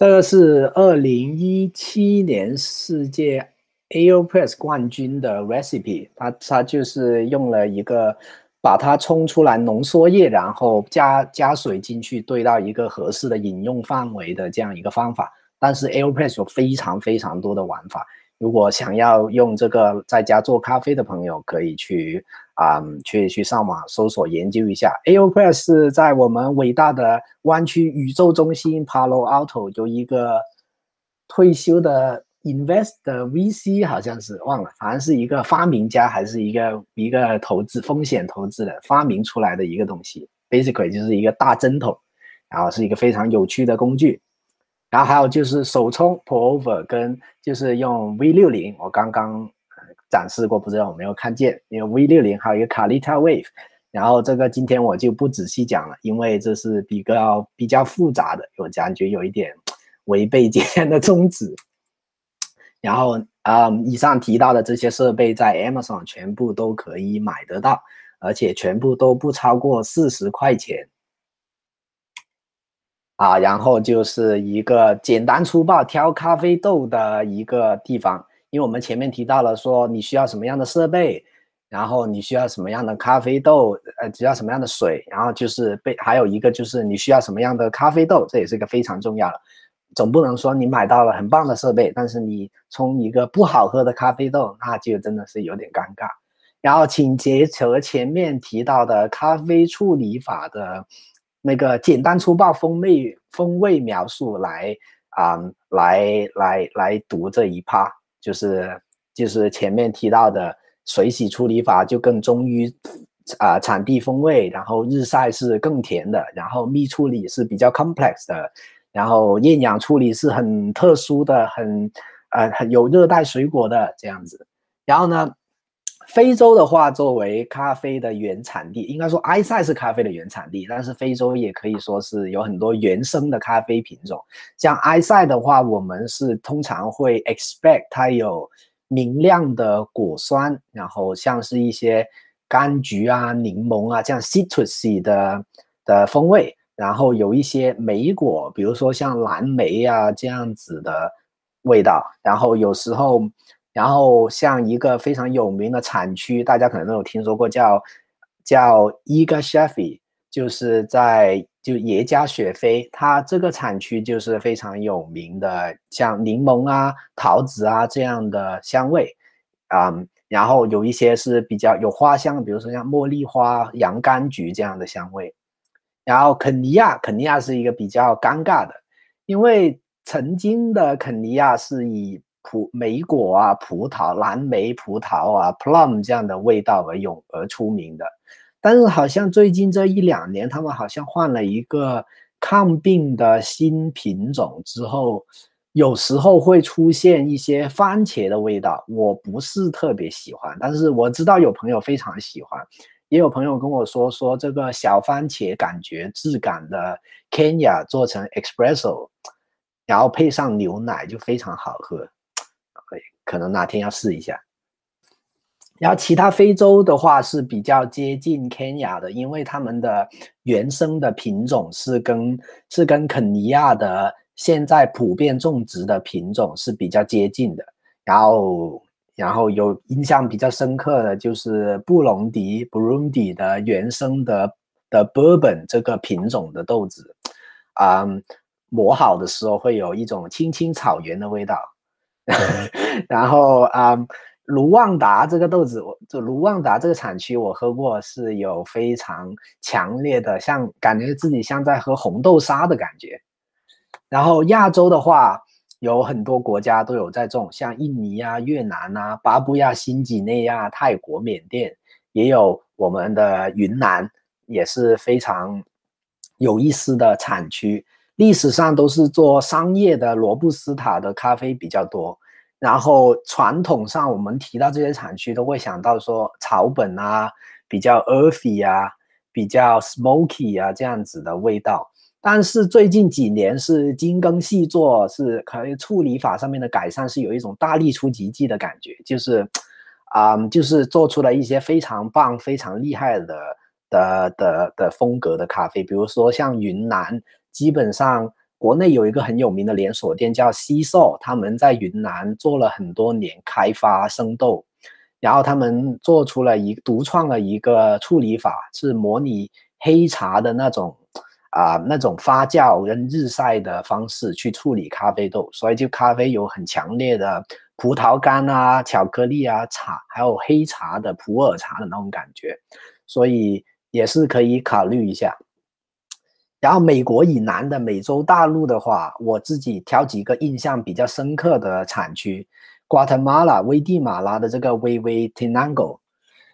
这个是二零一七年世界 AoPress 冠军的 recipe，它它就是用了一个把它冲出来浓缩液，然后加加水进去兑到一个合适的饮用范围的这样一个方法。但是 AoPress 有非常非常多的玩法，如果想要用这个在家做咖啡的朋友，可以去啊、去去上网搜索研究一下。AoPress 是在我们伟大的湾区宇宙中心 Palo Alto 有一个退休的 invest 的 VC，好像是忘了，反正是一个发明家还是一个一个投资风险投资的发明出来的一个东西，basically 就是一个大针头，然后是一个非常有趣的工具。然后还有就是手冲 pour over 跟就是用 V 六零，我刚刚展示过，不知道有没有看见？因为 V 六零还有一个 Calita Wave，然后这个今天我就不仔细讲了，因为这是比较比较复杂的，我感觉有一点违背今天的宗旨。然后、嗯以上提到的这些设备在 Amazon 全部都可以买得到，而且全部都不超过四十块钱。啊，然后就是一个简单粗暴挑咖啡豆的一个地方，因为我们前面提到了说你需要什么样的设备，然后你需要什么样的咖啡豆，呃，需要什么样的水，然后就是被还有一个就是你需要什么样的咖啡豆，这也是一个非常重要的。总不能说你买到了很棒的设备，但是你冲一个不好喝的咖啡豆，那就真的是有点尴尬。然后请结合前面提到的咖啡处理法的那个简单粗暴风味风味描述来啊，来来来读这一趴，就是就是前面提到的。水洗处理法就更忠于啊产地风味，然后日晒是更甜的，然后蜜处理是比较 complex 的，然后厌氧处理是很特殊的，很呃很有热带水果的这样子。然后呢，非洲的话作为咖啡的原产地，应该说埃塞是咖啡的原产地，但是非洲也可以说是有很多原生的咖啡品种。像埃塞的话，我们是通常会 expect 它有。明亮的果酸，然后像是一些柑橘啊、柠檬啊这样 citrusy 的的风味，然后有一些莓果，比如说像蓝莓啊这样子的味道，然后有时候，然后像一个非常有名的产区，大家可能都有听说过，叫叫伊格谢菲就是在。就耶加雪菲，它这个产区就是非常有名的，像柠檬啊、桃子啊这样的香味，啊，然后有一些是比较有花香，比如说像茉莉花、洋甘菊这样的香味。然后肯尼亚，肯尼亚是一个比较尴尬的，因为曾经的肯尼亚是以葡莓果啊、葡萄、蓝莓、葡萄啊、plum 这样的味道而有而出名的。但是好像最近这一两年，他们好像换了一个抗病的新品种之后，有时候会出现一些番茄的味道，我不是特别喜欢。但是我知道有朋友非常喜欢，也有朋友跟我说说这个小番茄感觉质感的 Kenya 做成 Espresso，然后配上牛奶就非常好喝，可能哪天要试一下。然后其他非洲的话是比较接近肯亚的，因为他们的原生的品种是跟是跟肯尼亚的现在普遍种植的品种是比较接近的。然后，然后有印象比较深刻的就是布隆迪 （Burundi） 的原生的的 Bourbon 这个品种的豆子，啊，磨好的时候会有一种青青草原的味道。[laughs] 然后啊。卢旺达这个豆子，我就卢旺达这个产区，我喝过是有非常强烈的，像感觉自己像在喝红豆沙的感觉。然后亚洲的话，有很多国家都有在种，像印尼啊、越南啊、巴布亚新几内亚、泰国、缅甸，也有我们的云南，也是非常有意思的产区。历史上都是做商业的罗布斯塔的咖啡比较多。然后传统上，我们提到这些产区，都会想到说草本啊，比较 earthy 啊，比较 smoky 啊这样子的味道。但是最近几年是精耕细作，是可以处理法上面的改善，是有一种大力出奇迹的感觉，就是，啊，就是做出了一些非常棒、非常厉害的的的的风格的咖啡，比如说像云南，基本上。国内有一个很有名的连锁店叫西寿，他们在云南做了很多年开发生豆，然后他们做出了一独创的一个处理法，是模拟黑茶的那种啊那种发酵跟日晒的方式去处理咖啡豆，所以就咖啡有很强烈的葡萄干啊、巧克力啊、茶，还有黑茶的普洱茶的那种感觉，所以也是可以考虑一下。然后美国以南的美洲大陆的话，我自己挑几个印象比较深刻的产区，瓜特马拉、危地马拉的这个威威特南果，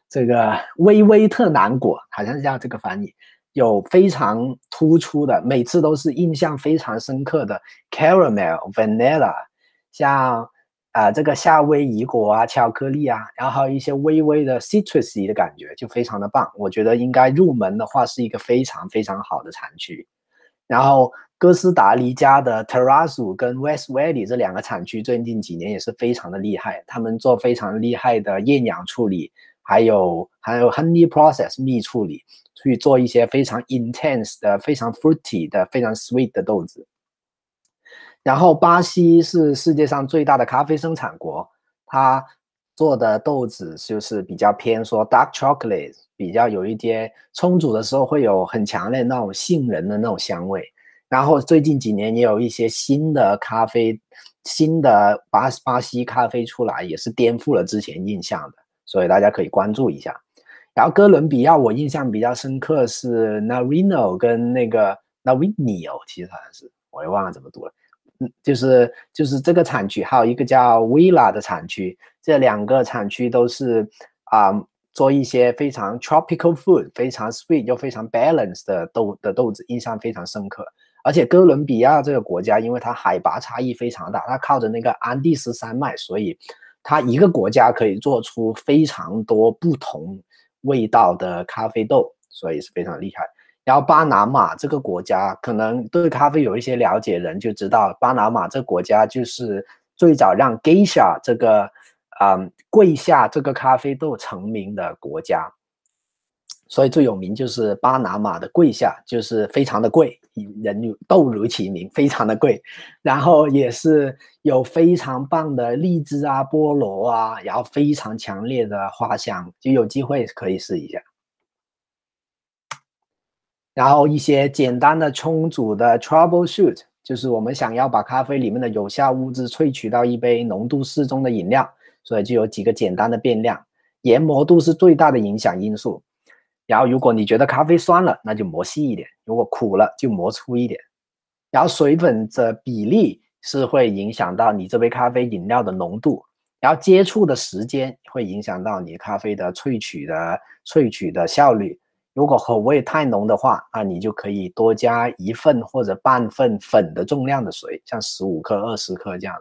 这个威威特南果好像是叫这个翻译，有非常突出的，每次都是印象非常深刻的 caramel vanilla，像。啊，这个夏威夷果啊，巧克力啊，然后还有一些微微的 citrusy 的感觉，就非常的棒。我觉得应该入门的话，是一个非常非常好的产区。然后哥斯达黎加的 Terrasu 跟 West Valley 这两个产区，最近几年也是非常的厉害，他们做非常厉害的厌氧处理，还有还有 honey process 蜜处理，去做一些非常 intense 的、非常 fruity 的、非常 sweet 的豆子。然后，巴西是世界上最大的咖啡生产国，它做的豆子就是比较偏说 dark chocolate，比较有一些冲煮的时候会有很强烈那种杏仁的那种香味。然后最近几年也有一些新的咖啡，新的巴巴西咖啡出来，也是颠覆了之前印象的，所以大家可以关注一下。然后哥伦比亚我印象比较深刻是 Narino 跟那个 narinio 其实好像是我也忘了怎么读了。嗯，就是就是这个产区，还有一个叫 Villa 的产区，这两个产区都是啊做一些非常 tropical food，非常 sweet 又非常 balanced 的豆的豆子，印象非常深刻。而且哥伦比亚这个国家，因为它海拔差异非常大，它靠着那个安第斯山脉，所以它一个国家可以做出非常多不同味道的咖啡豆，所以是非常厉害。然后巴拿马这个国家，可能对咖啡有一些了解人就知道，巴拿马这个国家就是最早让 Geisha 这个嗯跪下这个咖啡豆成名的国家。所以最有名就是巴拿马的贵下，就是非常的贵，人豆如其名，非常的贵。然后也是有非常棒的荔枝啊、菠萝啊，然后非常强烈的花香，就有机会可以试一下。然后一些简单的冲煮的 troubleshoot，就是我们想要把咖啡里面的有效物质萃取到一杯浓度适中的饮料，所以就有几个简单的变量，研磨度是最大的影响因素。然后，如果你觉得咖啡酸了，那就磨细一点；如果苦了，就磨粗一点。然后，水粉的比例是会影响到你这杯咖啡饮料的浓度，然后接触的时间会影响到你咖啡的萃取的萃取的效率。如果口味太浓的话，那你就可以多加一份或者半份粉的重量的水，像十五克、二十克这样。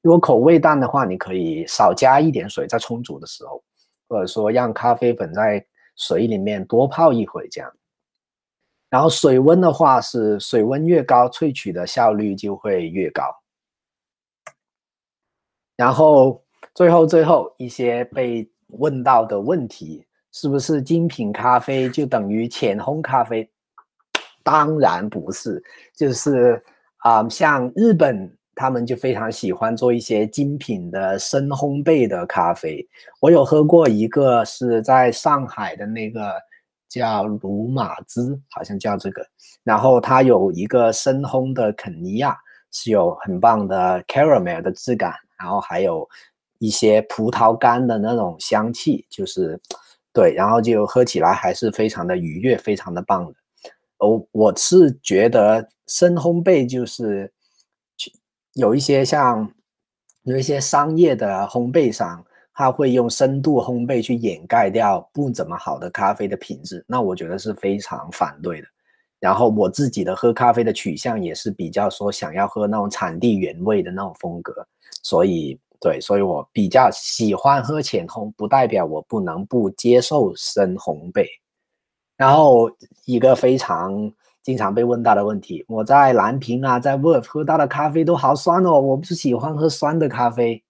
如果口味淡的话，你可以少加一点水，在冲煮的时候，或者说让咖啡粉在。水里面多泡一会，这样。然后水温的话是水温越高，萃取的效率就会越高。然后最后最后一些被问到的问题，是不是精品咖啡就等于浅烘咖啡？当然不是，就是啊，像日本。他们就非常喜欢做一些精品的深烘焙的咖啡。我有喝过一个是在上海的那个叫鲁马兹，好像叫这个。然后它有一个深烘的肯尼亚，是有很棒的 caramel 的质感，然后还有一些葡萄干的那种香气，就是对，然后就喝起来还是非常的愉悦，非常的棒的。我我是觉得深烘焙就是。有一些像有一些商业的烘焙商，他会用深度烘焙去掩盖掉不怎么好的咖啡的品质，那我觉得是非常反对的。然后我自己的喝咖啡的取向也是比较说想要喝那种产地原味的那种风格，所以对，所以我比较喜欢喝浅烘，不代表我不能不接受深烘焙。然后一个非常。经常被问到的问题，我在蓝瓶啊，在 w o r f 喝到的咖啡都好酸哦，我不是喜欢喝酸的咖啡，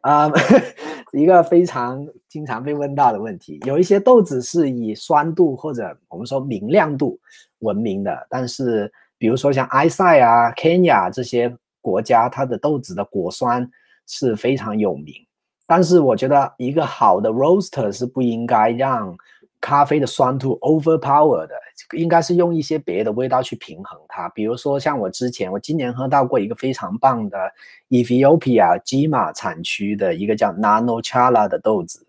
啊，[laughs] 一个非常经常被问到的问题。有一些豆子是以酸度或者我们说明亮度闻名的，但是比如说像埃塞啊、Kenya 这些国家，它的豆子的果酸是非常有名。但是我觉得一个好的 roaster 是不应该让咖啡的酸度 overpower 的。应该是用一些别的味道去平衡它，比如说像我之前，我今年喝到过一个非常棒的 Ethiopia Jima 产区的一个叫 Nano Chala 的豆子，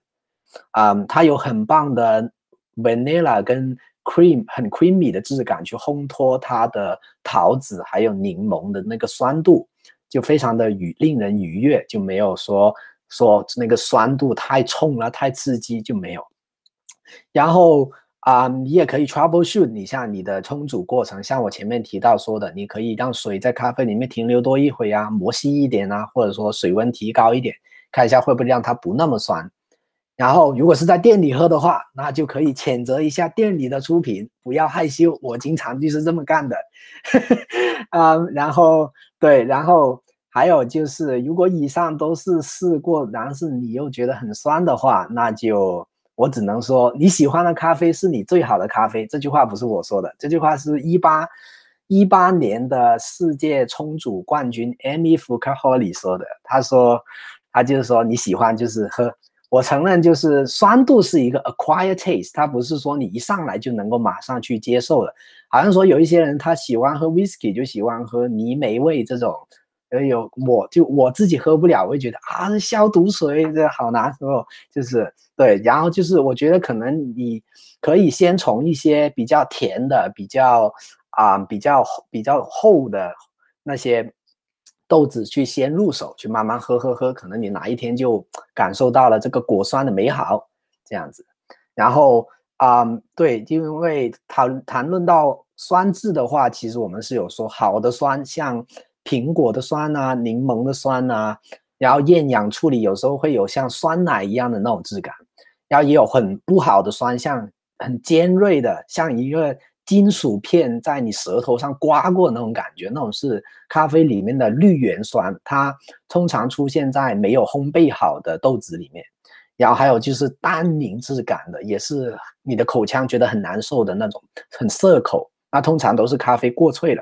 嗯，它有很棒的 vanilla 跟 cream 很 creamy 的质感，去烘托它的桃子还有柠檬的那个酸度，就非常的愉令人愉悦，就没有说说那个酸度太冲了太刺激就没有，然后。啊，你也可以 troubleshoot。一下你的冲煮过程，像我前面提到说的，你可以让水在咖啡里面停留多一会啊，磨稀一点啊，或者说水温提高一点，看一下会不会让它不那么酸。然后如果是在店里喝的话，那就可以谴责一下店里的出品，不要害羞。我经常就是这么干的。[laughs] 啊，然后对，然后还有就是，如果以上都是试过，然后是你又觉得很酸的话，那就。我只能说，你喜欢的咖啡是你最好的咖啡。这句话不是我说的，这句话是一八一八年的世界冲煮冠军 Amy f u k a h o l i 说的。他说，他就是说你喜欢就是喝。我承认，就是酸度是一个 acquired taste，它不是说你一上来就能够马上去接受的。好像说有一些人他喜欢喝 whisky，就喜欢喝泥煤味这种，呃，有我就我自己喝不了，我会觉得啊，消毒水这好难受，就是对。然后就是我觉得可能你可以先从一些比较甜的、比较啊比较比较厚的那些。豆子去先入手，去慢慢喝喝喝，可能你哪一天就感受到了这个果酸的美好，这样子。然后啊，对，因为谈谈论到酸质的话，其实我们是有说好的酸，像苹果的酸啊，柠檬的酸啊，然后厌氧处理有时候会有像酸奶一样的那种质感，然后也有很不好的酸，像很尖锐的，像一个。金属片在你舌头上刮过那种感觉，那种是咖啡里面的绿原酸，它通常出现在没有烘焙好的豆子里面。然后还有就是单宁质感的，也是你的口腔觉得很难受的那种，很涩口。那通常都是咖啡过萃了。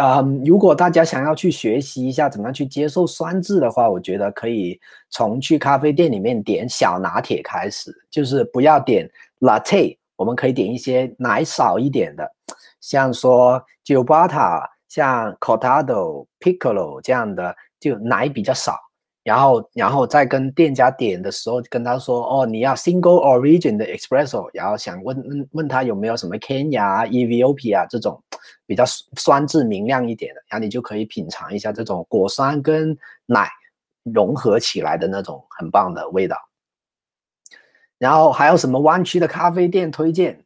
嗯，如果大家想要去学习一下怎么样去接受酸质的话，我觉得可以从去咖啡店里面点小拿铁开始，就是不要点 latte。我们可以点一些奶少一点的，像说 g i b a t a 像 Cortado、Piccolo 这样的，就奶比较少。然后，然后再跟店家点的时候，跟他说：“哦，你要 Single Origin 的 Espresso。”然后想问问问他有没有什么 Kenya、Ethiopia 这种比较酸质明亮一点的，然后你就可以品尝一下这种果酸跟奶融合起来的那种很棒的味道。然后还有什么湾区的咖啡店推荐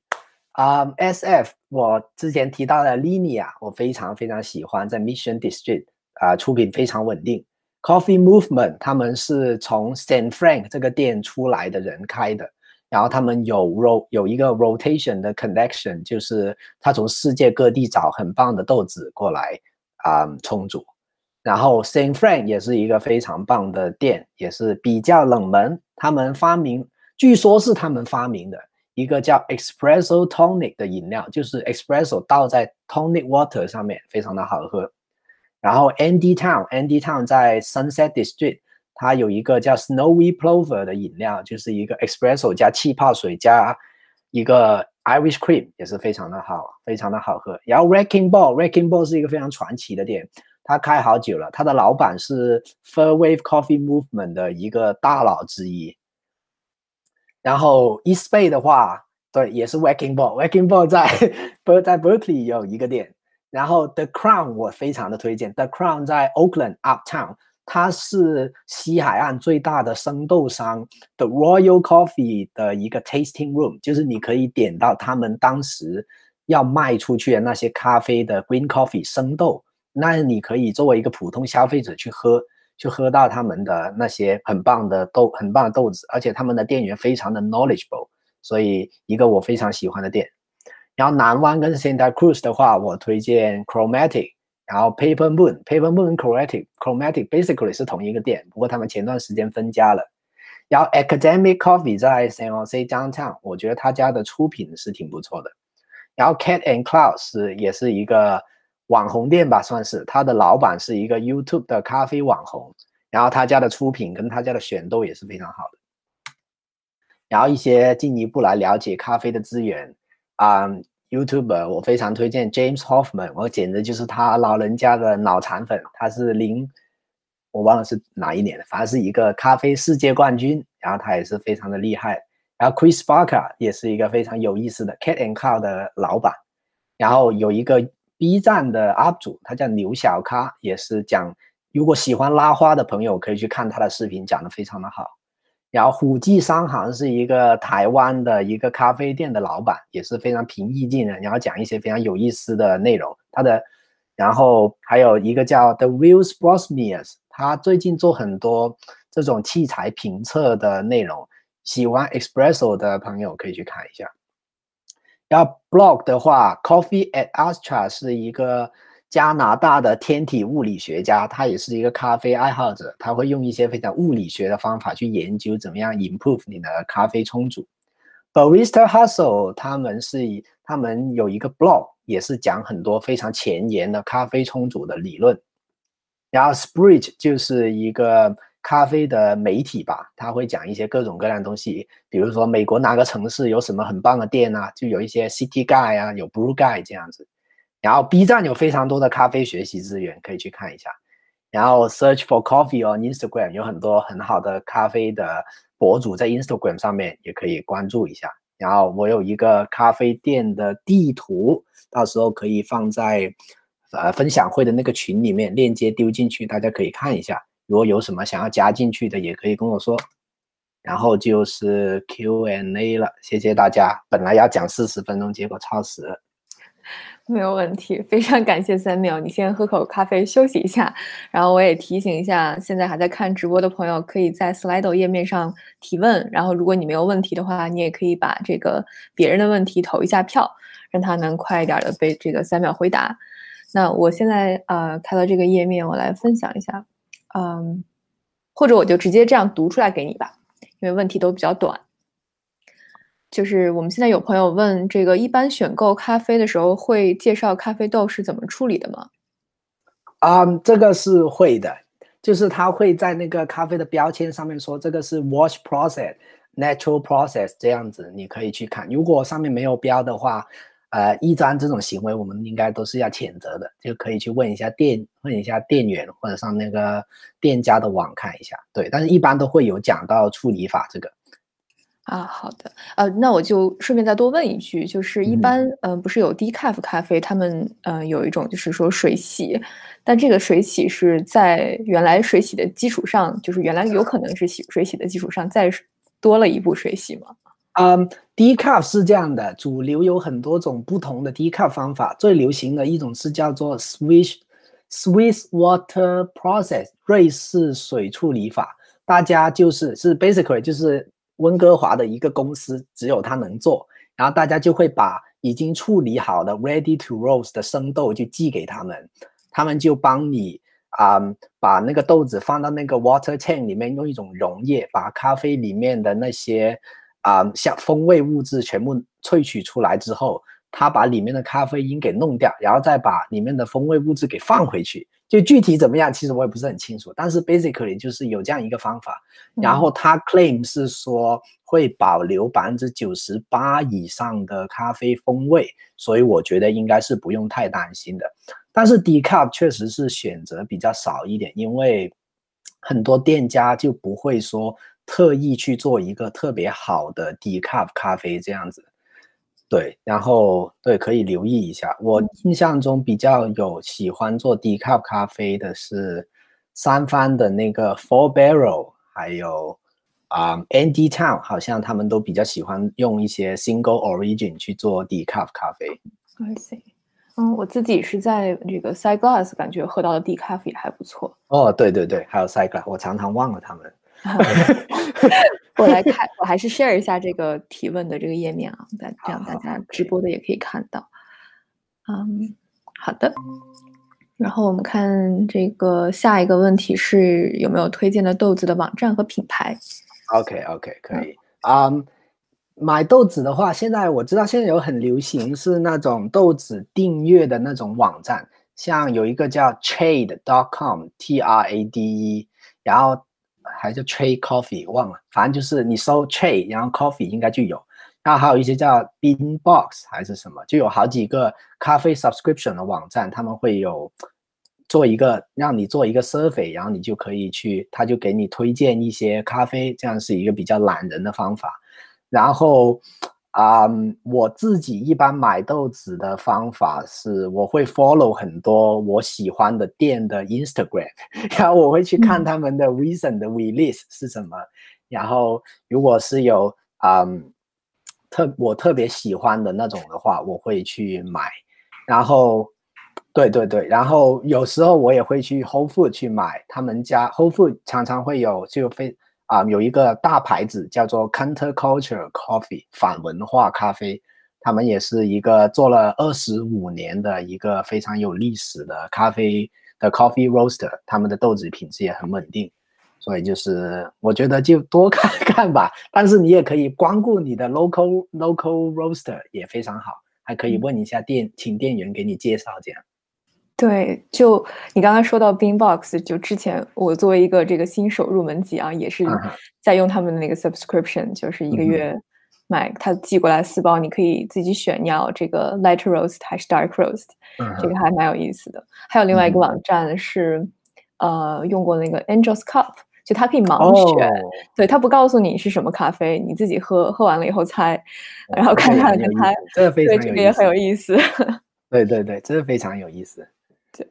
啊？SF 我之前提到的 Linea，我非常非常喜欢，在 Mission District 啊，出品非常稳定。Coffee Movement 他们是从 San Frank 这个店出来的人开的，然后他们有 ro 有一个 rotation 的 connection，就是他从世界各地找很棒的豆子过来啊冲煮。然后 San Frank 也是一个非常棒的店，也是比较冷门，他们发明。据说是他们发明的一个叫 Espresso Tonic 的饮料，就是 Espresso 倒在 Tonic Water 上面，非常的好喝。然后 Andy Town，Andy Town 在 Sunset District，它有一个叫 Snowy Plover 的饮料，就是一个 Espresso 加气泡水加一个 Irish Cream，也是非常的好，非常的好喝。然后 Recking Ball，Recking Ball 是一个非常传奇的店，它开好久了，它的老板是 Fair Wave Coffee Movement 的一个大佬之一。然后 East Bay 的话，对，也是 Wrecking Ball，Wrecking Ball 在在 Berkeley 有一个店。然后 The Crown 我非常的推荐，The Crown 在 Oakland Uptown，它是西海岸最大的生豆商 The Royal Coffee 的一个 tasting room，就是你可以点到他们当时要卖出去的那些咖啡的 green coffee 生豆，那你可以作为一个普通消费者去喝。去喝到他们的那些很棒的豆，很棒的豆子，而且他们的店员非常的 knowledgeable，所以一个我非常喜欢的店。然后南湾跟 Santa Cruz 的话，我推荐 Chromatic，然后 Paper Moon，Paper Moon Chromatic，Chromatic basically 是同一个店，不过他们前段时间分家了。然后 Academic Coffee 在 San Jose Downtown，我觉得他家的出品是挺不错的。然后 Cat and Clouds 也是一个。网红店吧，算是他的老板是一个 YouTube 的咖啡网红，然后他家的出品跟他家的选豆也是非常好的。然后一些进一步来了解咖啡的资源啊，YouTuber 我非常推荐 James Hoffman，我简直就是他老人家的脑残粉。他是零，我忘了是哪一年的，反正是一个咖啡世界冠军，然后他也是非常的厉害。然后 Chris Barker 也是一个非常有意思的 Cat and Cow 的老板，然后有一个。B 站的 UP 主，他叫牛小咖，也是讲，如果喜欢拉花的朋友可以去看他的视频，讲的非常的好。然后虎记商行是一个台湾的一个咖啡店的老板，也是非常平易近人，然后讲一些非常有意思的内容。他的，然后还有一个叫 The Will Sportsmiers，他最近做很多这种器材评测的内容，喜欢 Espresso 的朋友可以去看一下。然后 blog 的话，Coffee at Astra 是一个加拿大的天体物理学家，他也是一个咖啡爱好者，他会用一些非常物理学的方法去研究怎么样 improve 你的咖啡冲煮。Barista Hustle 他们是以他们有一个 blog，也是讲很多非常前沿的咖啡冲煮的理论。然后 Spritz 就是一个咖啡的媒体吧，他会讲一些各种各样的东西，比如说美国哪个城市有什么很棒的店啊，就有一些 City Guy 啊，有 Blue Guy 这样子。然后 B 站有非常多的咖啡学习资源可以去看一下。然后 Search for Coffee on Instagram 有很多很好的咖啡的博主在 Instagram 上面也可以关注一下。然后我有一个咖啡店的地图，到时候可以放在呃分享会的那个群里面，链接丢进去，大家可以看一下。如果有什么想要加进去的，也可以跟我说。然后就是 Q&A 了，谢谢大家。本来要讲四十分钟，结果超时。没有问题，非常感谢三秒。你先喝口咖啡休息一下，然后我也提醒一下，现在还在看直播的朋友，可以在 Slido 页面上提问。然后如果你没有问题的话，你也可以把这个别人的问题投一下票，让他能快一点的被这个三秒回答。那我现在呃开到这个页面，我来分享一下，嗯，或者我就直接这样读出来给你吧，因为问题都比较短。就是我们现在有朋友问，这个一般选购咖啡的时候会介绍咖啡豆是怎么处理的吗？啊，这个是会的，就是他会在那个咖啡的标签上面说这个是 wash process、natural process 这样子，你可以去看。如果上面没有标的话，呃，一张这种行为我们应该都是要谴责的，就可以去问一下店，问一下店员或者上那个店家的网看一下。对，但是一般都会有讲到处理法这个。啊，好的，呃，那我就顺便再多问一句，就是一般，嗯，不是有 decaf 咖啡，他们，嗯，有一种就是说水洗，但这个水洗是在原来水洗的基础上，就是原来有可能是洗水洗的基础上再多了一步水洗吗？嗯，decaf 是这样的，主流有很多种不同的 decaf 方法，最流行的一种是叫做 Swiss Swiss water process 瑞士水处理法，大家就是是 basically 就是。温哥华的一个公司，只有他能做，然后大家就会把已经处理好的 ready to roast 的生豆就寄给他们，他们就帮你啊把那个豆子放到那个 water tank 里面，用一种溶液把咖啡里面的那些啊像风味物质全部萃取出来之后，他把里面的咖啡因给弄掉，然后再把里面的风味物质给放回去。就具体怎么样，其实我也不是很清楚，但是 basically 就是有这样一个方法，然后他 claim 是说会保留百分之九十八以上的咖啡风味，所以我觉得应该是不用太担心的。但是 decaf 确实是选择比较少一点，因为很多店家就不会说特意去做一个特别好的 decaf 咖啡这样子。对，然后对，可以留意一下。我印象中比较有喜欢做 decaf 咖啡的是三番的那个 Four Barrel，还有啊 Andy Town，好像他们都比较喜欢用一些 single origin 去做 decaf 咖啡。I see，嗯，我自己是在这个 Side Glass 感觉喝到的 decaf 也还不错。哦，对对对，还有 Side Glass，我常常忘了他们。[laughs] 我来看，我还是 [laughs] share 一下这个提问的这个页面啊，大这样大家直播的也可以看到。嗯，好的。然后我们看这个下一个问题是有没有推荐的豆子的网站和品牌？OK OK 可以。啊，买豆子的话，现在我知道现在有很流行是那种豆子订阅的那种网站，像有一个叫 Trade.com，T R A D E，然后。还叫 tray Coffee，忘了，反正就是你搜 tray，然后 Coffee 应该就有，那还有一些叫 Bean Box 还是什么，就有好几个咖啡 subscription 的网站，他们会有做一个让你做一个 survey，然后你就可以去，他就给你推荐一些咖啡，这样是一个比较懒人的方法，然后。啊，我自己一般买豆子的方法是，我会 follow 很多我喜欢的店的 Instagram，[laughs] 然后我会去看他们的 recent 的 release 是什么，然后如果是有嗯特我特别喜欢的那种的话，我会去买，然后对对对，然后有时候我也会去 Whole Food 去买，他们家 Whole Food 常常会有就非。啊，有一个大牌子叫做 Counterculture Coffee 反文化咖啡，他们也是一个做了二十五年的一个非常有历史的咖啡的 coffee roaster，他们的豆子品质也很稳定，所以就是我觉得就多看看吧。但是你也可以光顾你的 local local roaster 也非常好，还可以问一下店，请店员给你介绍这样。对，就你刚刚说到 Beanbox，就之前我作为一个这个新手入门级啊，也是在用他们的那个 subscription，就是一个月买，他寄过来四包，你可以自己选你要这个 light roast 还是 dark roast，这个还蛮有意思的。还有另外一个网站是，呃，用过那个 Angel's Cup，就它可以盲选，对，它不告诉你是什么咖啡，你自己喝，喝完了以后猜，然后看看跟它，[laughs] 对，这个也很有意思。对对对，真的非常有意思。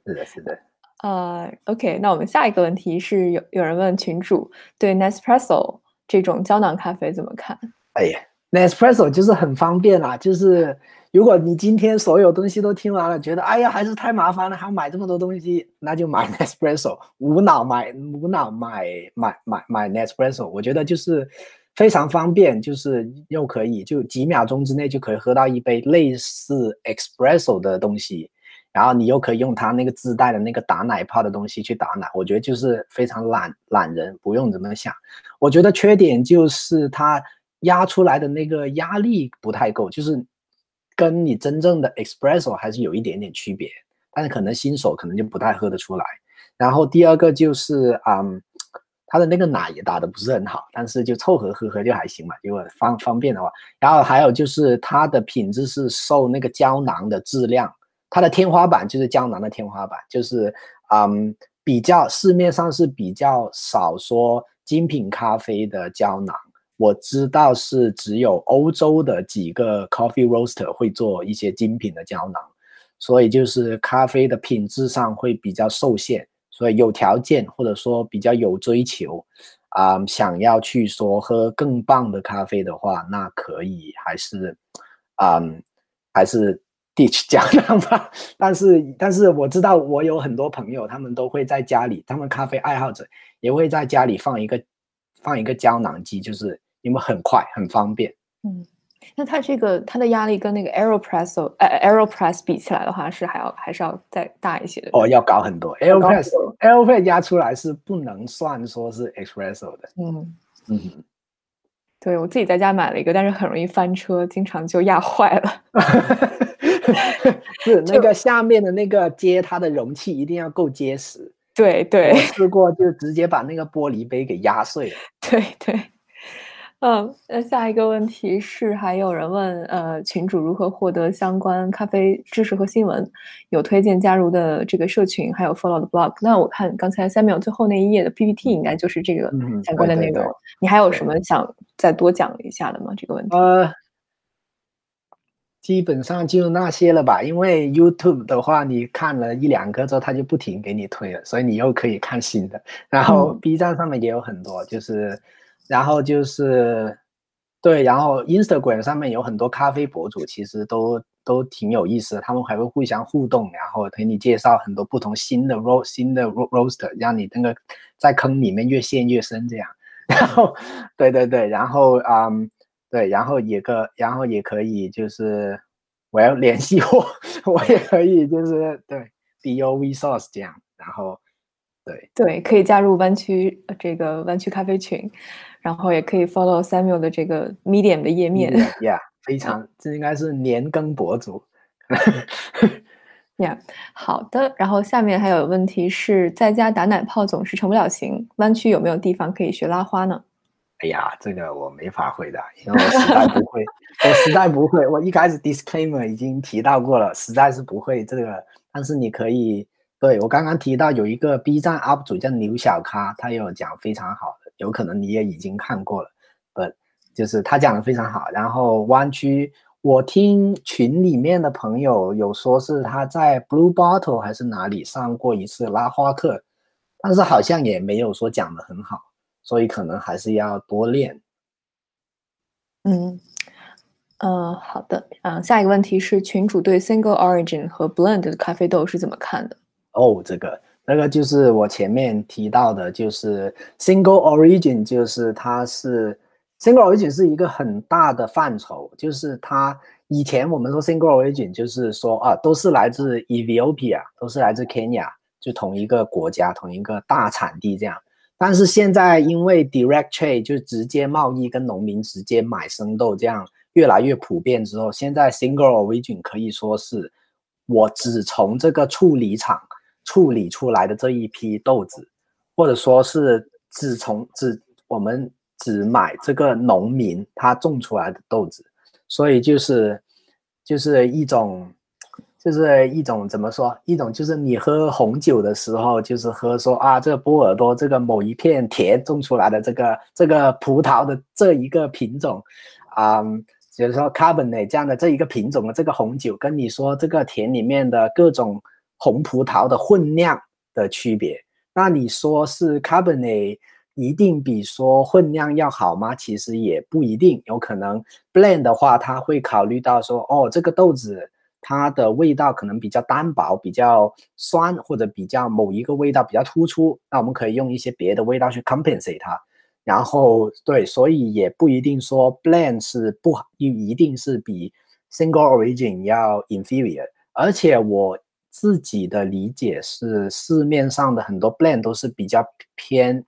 是的，是的。呃，OK，那我们下一个问题是有有人问群主对 Nespresso 这种胶囊咖啡怎么看？哎呀，Nespresso 就是很方便啊，就是如果你今天所有东西都听完了，觉得哎呀还是太麻烦了，还要买这么多东西，那就买 [laughs] Nespresso，无脑买无脑买买买买 Nespresso，我觉得就是非常方便，就是又可以就几秒钟之内就可以喝到一杯类似 Espresso 的东西。然后你又可以用它那个自带的那个打奶泡的东西去打奶，我觉得就是非常懒懒人，不用怎么想。我觉得缺点就是它压出来的那个压力不太够，就是跟你真正的 espresso 还是有一点点区别。但是可能新手可能就不太喝得出来。然后第二个就是嗯，它的那个奶也打的不是很好，但是就凑合喝喝就还行嘛，如果方方便的话。然后还有就是它的品质是受那个胶囊的质量。它的天花板就是胶囊的天花板，就是嗯，比较市面上是比较少说精品咖啡的胶囊。我知道是只有欧洲的几个 coffee roaster 会做一些精品的胶囊，所以就是咖啡的品质上会比较受限。所以有条件或者说比较有追求，啊，想要去说喝更棒的咖啡的话，那可以还是，嗯，还是。Ditch 胶囊吧，但是但是我知道我有很多朋友，他们都会在家里，他们咖啡爱好者也会在家里放一个放一个胶囊机，就是因为很快很方便。嗯，那它这个它的压力跟那个 Aeropress 呃 Aeropress 比起来的话，是还要还是要再大一些的？哦，要高很多。Aeropress Aeropress 压出来是不能算说是 Espresso 的。嗯嗯。对我自己在家买了一个，但是很容易翻车，经常就压坏了。[laughs] [laughs] 是那个下面的那个接它的容器一定要够结实。对对，我试过就直接把那个玻璃杯给压碎了。对对。嗯，那下一个问题是，还有人问，呃，群主如何获得相关咖啡知识和新闻？有推荐加入的这个社群，还有 follow 的 blog。那我看刚才三秒最后那一页的 PPT，应该就是这个相关的内容。你还有什么想再多讲一下的吗？这个问题？呃，基本上就那些了吧。因为 YouTube 的话，你看了一两个之后，它就不停给你推了，所以你又可以看新的。然后 B 站上面也有很多，就是。然后就是，对，然后 Instagram 上面有很多咖啡博主，其实都都挺有意思的，他们还会互相互动，然后给你介绍很多不同新的 ro 新的 roaster，让你那个在坑里面越陷越深这样。然后，对对对，然后嗯，对，然后也可，然后也可以就是我要联系我，[laughs] 我也可以就是对 B O V Source 这样，然后对对，可以加入湾区这个湾区咖啡群。然后也可以 follow Samuel 的这个 Medium 的页面，Yeah，非常，这应该是年更博主，Yeah，好的。然后下面还有问题是在家打奶泡总是成不了型，湾区有没有地方可以学拉花呢？哎呀，这个我没法回答，因为我实在不会，我实在不会。我一开始 Disclaimer 已经提到过了，实在是不会这个。但是你可以，对我刚刚提到有一个 B 站 UP 主叫牛小咖，他有讲非常好的。有可能你也已经看过了，呃，就是他讲的非常好。然后弯曲，我听群里面的朋友有说是他在 Blue Bottle 还是哪里上过一次拉花课，但是好像也没有说讲的很好，所以可能还是要多练。嗯，呃，好的，呃，下一个问题是群主对 Single Origin 和 Blend 的咖啡豆是怎么看的？哦，这个。那个就是我前面提到的，就是 single origin，就是它是 single origin 是一个很大的范畴，就是它以前我们说 single origin，就是说啊，都是来自 Ethiopia，都是来自 Kenya，就同一个国家，同一个大产地这样。但是现在因为 direct trade 就直接贸易跟农民直接买生豆这样越来越普遍之后，现在 single origin 可以说是我只从这个处理厂处理出来的这一批豆子，或者说是只从只我们只买这个农民他种出来的豆子，所以就是就是一种。就是一种怎么说？一种就是你喝红酒的时候，就是喝说啊，这个波尔多这个某一片田种出来的这个这个葡萄的这一个品种，啊，比如说 Cabernet 这样的这一个品种的这个红酒，跟你说这个田里面的各种红葡萄的混酿的区别，那你说是 Cabernet 一定比说混酿要好吗？其实也不一定，有可能 blend 的话，他会考虑到说，哦，这个豆子。它的味道可能比较单薄，比较酸，或者比较某一个味道比较突出，那我们可以用一些别的味道去 compensate 它。然后对，所以也不一定说 blend 是不一一定是比 single origin 要 inferior。而且我自己的理解是，市面上的很多 blend 都是比较偏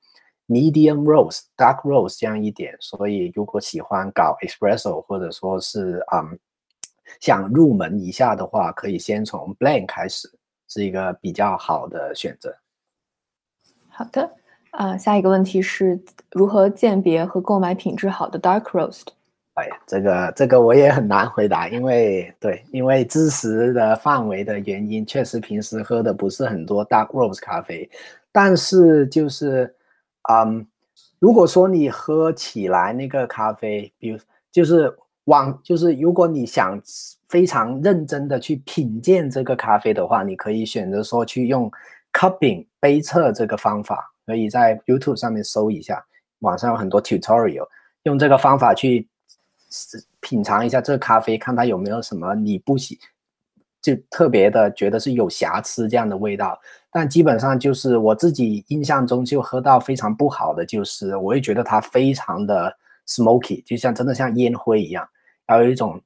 medium roast、dark roast 这样一点。所以如果喜欢搞 espresso 或者说是嗯。想入门一下的话，可以先从 Blank 开始，是一个比较好的选择。好的，啊，下一个问题是如何鉴别和购买品质好的 dark roast？哎呀，这个这个我也很难回答，因为对，因为知识的范围的原因，确实平时喝的不是很多 dark roast 咖啡，但是就是，嗯，如果说你喝起来那个咖啡，比如就是。往就是，如果你想非常认真的去品鉴这个咖啡的话，你可以选择说去用 cupping 杯测这个方法，可以在 YouTube 上面搜一下，网上有很多 tutorial，用这个方法去品尝一下这咖啡，看它有没有什么你不喜就特别的觉得是有瑕疵这样的味道。但基本上就是我自己印象中就喝到非常不好的，就是我会觉得它非常的 smoky，就像真的像烟灰一样。还有一种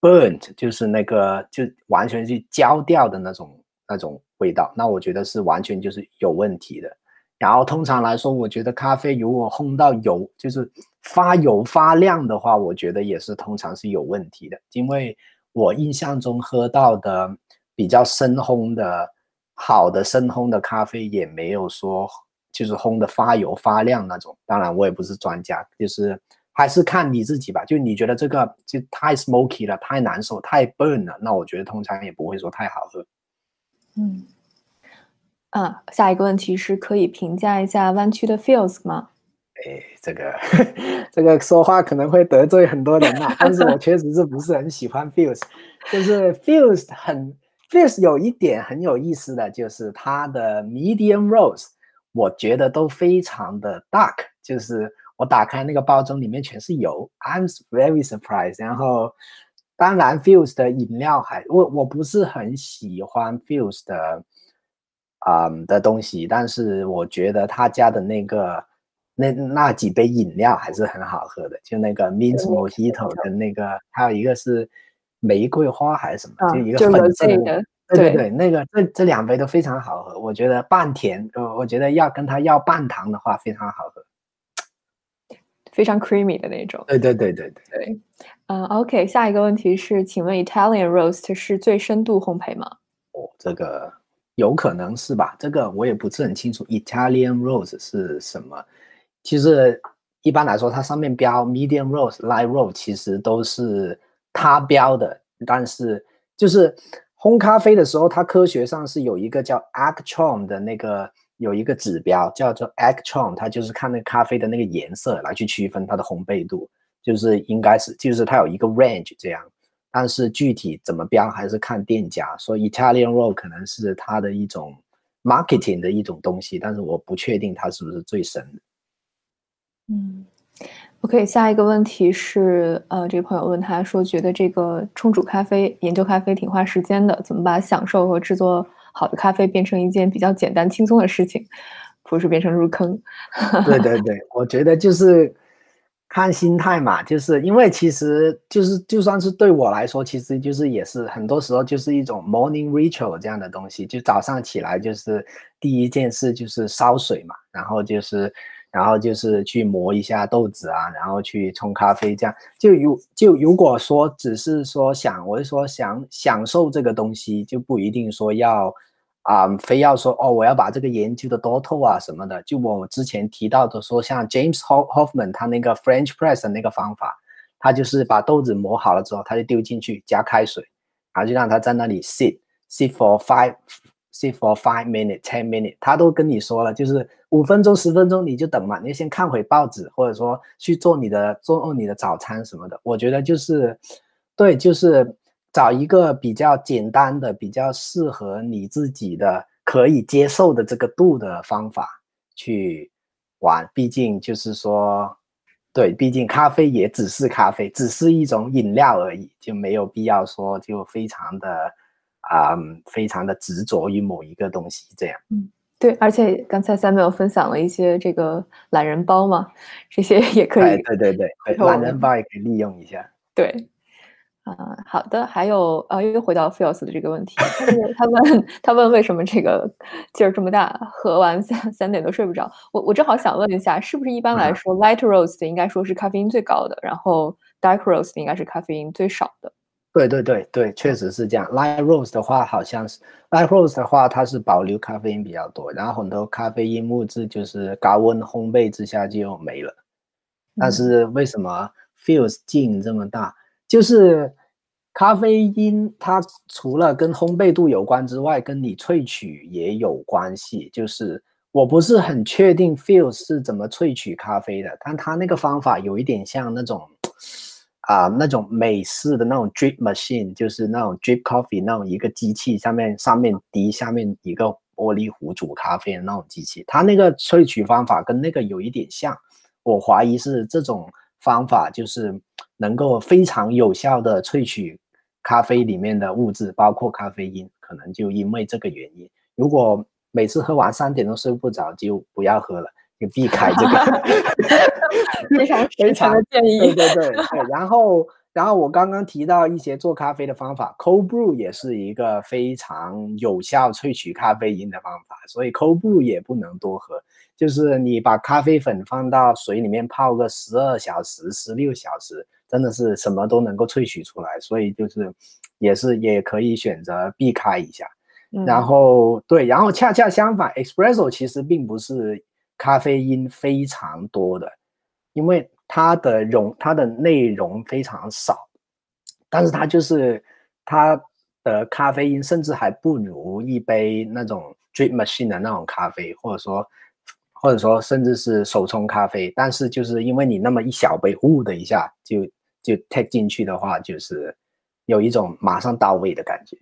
burnt，就是那个就完全是焦掉的那种那种味道，那我觉得是完全就是有问题的。然后通常来说，我觉得咖啡如果烘到油，就是发油发亮的话，我觉得也是通常是有问题的。因为我印象中喝到的比较深烘的好的深烘的咖啡，也没有说就是烘的发油发亮那种。当然，我也不是专家，就是。还是看你自己吧，就你觉得这个就太 smoky 了，太难受，太 burn 了，那我觉得通常也不会说太好喝。嗯，啊，下一个问题是可以评价一下湾区的 feels 吗？哎，这个 [laughs] 这个说话可能会得罪很多人呐，[laughs] 但是我确实是不是很喜欢 feels，就是 feels 很 feels 有一点很有意思的就是它的 medium rose，我觉得都非常的 dark，就是。我打开那个包装，里面全是油，I'm very surprised。然后，当然，Fuse 的饮料还我我不是很喜欢 Fuse 的啊的东西，但是我觉得他家的那个那那几杯饮料还是很好喝的，就那个 Mint Mojito 的那个，还有一个是玫瑰花还是什么，就一个粉色的，对对对，那个这这两杯都非常好喝，我觉得半甜，呃，我觉得要跟他要半糖的话非常好喝。非常 creamy 的那种。对对对对对。对，嗯，OK，下一个问题是，请问 Italian roast 是最深度烘焙吗？哦，这个有可能是吧？这个我也不是很清楚。Italian roast 是什么？其实一般来说，它上面标 medium roast、light roast，其实都是它标的。但是就是烘咖啡的时候，它科学上是有一个叫 Actron 的那个。有一个指标叫做 Actron，它就是看那咖啡的那个颜色来去区分它的烘焙度，就是应该是就是它有一个 range 这样，但是具体怎么标还是看店家。所以 Italian Roll 可能是它的一种 marketing 的一种东西，但是我不确定它是不是最深的。嗯，OK，下一个问题是，呃，这个朋友问他说，觉得这个冲煮咖啡、研究咖啡挺花时间的，怎么把享受和制作？好的咖啡变成一件比较简单轻松的事情，不是变成入坑。对对对，我觉得就是看心态嘛，就是因为其实就是就算是对我来说，其实就是也是很多时候就是一种 morning ritual 这样的东西，就早上起来就是第一件事就是烧水嘛，然后就是然后就是去磨一下豆子啊，然后去冲咖啡，这样就如就如果说只是说想，我是说想享受这个东西，就不一定说要啊，非要说哦，我要把这个研究的多透啊什么的。就我之前提到的说，像 James Hoffman 他那个 French press 那个方法，他就是把豆子磨好了之后，他就丢进去加开水，然后就让它在那里 sit sit for five。sit for five minute ten minute，他都跟你说了，就是五分钟、十分钟你就等嘛，你先看会报纸，或者说去做你的做你的早餐什么的。我觉得就是，对，就是找一个比较简单的、比较适合你自己的、可以接受的这个度的方法去玩。毕竟就是说，对，毕竟咖啡也只是咖啡，只是一种饮料而已，就没有必要说就非常的。啊，非常的执着于某一个东西，这样。嗯，对，而且刚才 Samuel 分享了一些这个懒人包嘛，这些也可以。对对对，懒人包也可以利用一下。对，啊，好的。还有，呃，又回到 Phils 的这个问题，他问他问为什么这个劲儿这么大，喝完三三点都睡不着。我我正好想问一下，是不是一般来说 Light Roast 应该说是咖啡因最高的，然后 Dark Roast 应该是咖啡因最少的？对对对对，确实是这样。Light roast 的话，好像是 Light roast 的话，它是保留咖啡因比较多，然后很多咖啡因物质就是高温烘焙之下就没了。但是为什么 feels 劲这么大？就是咖啡因它除了跟烘焙度有关之外，跟你萃取也有关系。就是我不是很确定 Feel 是怎么萃取咖啡的，但它那个方法有一点像那种。啊，那种美式的那种 drip machine，就是那种 drip coffee 那种一个机器，上面上面滴下面一个玻璃壶煮咖啡的那种机器，它那个萃取方法跟那个有一点像，我怀疑是这种方法就是能够非常有效的萃取咖啡里面的物质，包括咖啡因，可能就因为这个原因，如果每次喝完三点钟睡不着，就不要喝了。就避开这个 [laughs] [laughs] 非常非常的建议。对对对对，然后然后我刚刚提到一些做咖啡的方法，cold brew 也是一个非常有效萃取咖啡因的方法，所以 cold brew 也不能多喝。就是你把咖啡粉放到水里面泡个十二小时、十六小时，真的是什么都能够萃取出来，所以就是也是也可以选择避开一下。然后对，然后恰恰相反，espresso 其实并不是。咖啡因非常多的，因为它的容它的内容非常少，但是它就是它的咖啡因甚至还不如一杯那种 drip machine 的那种咖啡，或者说或者说甚至是手冲咖啡，但是就是因为你那么一小杯，呜的一下就就 take 进去的话，就是有一种马上到位的感觉。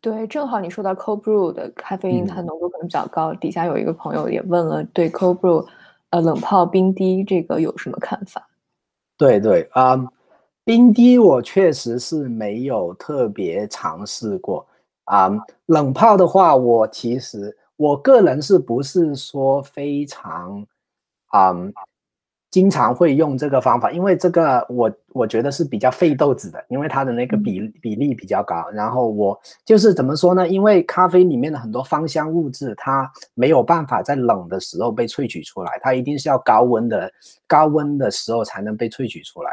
对，正好你说到 cold brew 的咖啡因，它浓度可能比较高。底下有一个朋友也问了，对 cold brew，呃，冷泡冰滴这个有什么看法？对对啊，冰滴我确实是没有特别尝试过啊。冷泡的话，我其实我个人是不是说非常嗯？经常会用这个方法，因为这个我我觉得是比较费豆子的，因为它的那个比比例比较高。然后我就是怎么说呢？因为咖啡里面的很多芳香物质，它没有办法在冷的时候被萃取出来，它一定是要高温的高温的时候才能被萃取出来。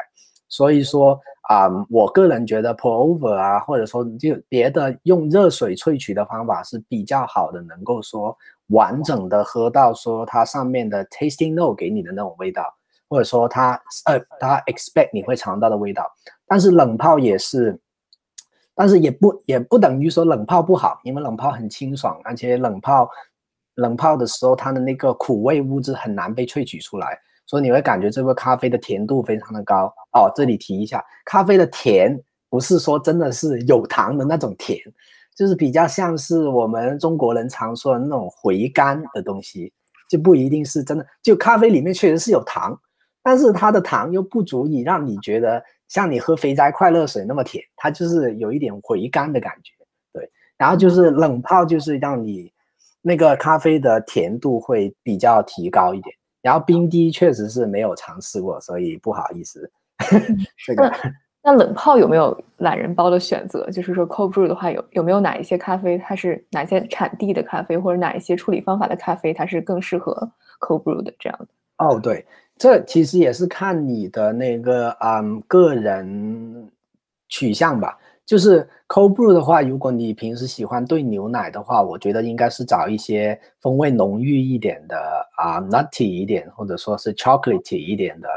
所以说啊，我个人觉得 pour over 啊，或者说就别的用热水萃取的方法是比较好的，能够说完整的喝到说它上面的 tasting note 给你的那种味道。或者说他呃，他 expect 你会尝到的味道，但是冷泡也是，但是也不也不等于说冷泡不好，因为冷泡很清爽，而且冷泡冷泡的时候它的那个苦味物质很难被萃取出来，所以你会感觉这个咖啡的甜度非常的高哦。这里提一下，咖啡的甜不是说真的是有糖的那种甜，就是比较像是我们中国人常说的那种回甘的东西，就不一定是真的。就咖啡里面确实是有糖。但是它的糖又不足以让你觉得像你喝肥宅快乐水那么甜，它就是有一点回甘的感觉，对。然后就是冷泡，就是让你那个咖啡的甜度会比较提高一点。然后冰滴确实是没有尝试过，所以不好意思。[laughs] 这个那冷泡有没有懒人包的选择？就是说 cold brew 的话，有有没有哪一些咖啡它是哪些产地的咖啡，或者哪一些处理方法的咖啡它是更适合 cold brew 的这样的。哦，对，这其实也是看你的那个嗯个人取向吧。就是 cold brew 的话，如果你平时喜欢兑牛奶的话，我觉得应该是找一些风味浓郁一点的啊，nutty 一点，或者说是 chocolate 一点的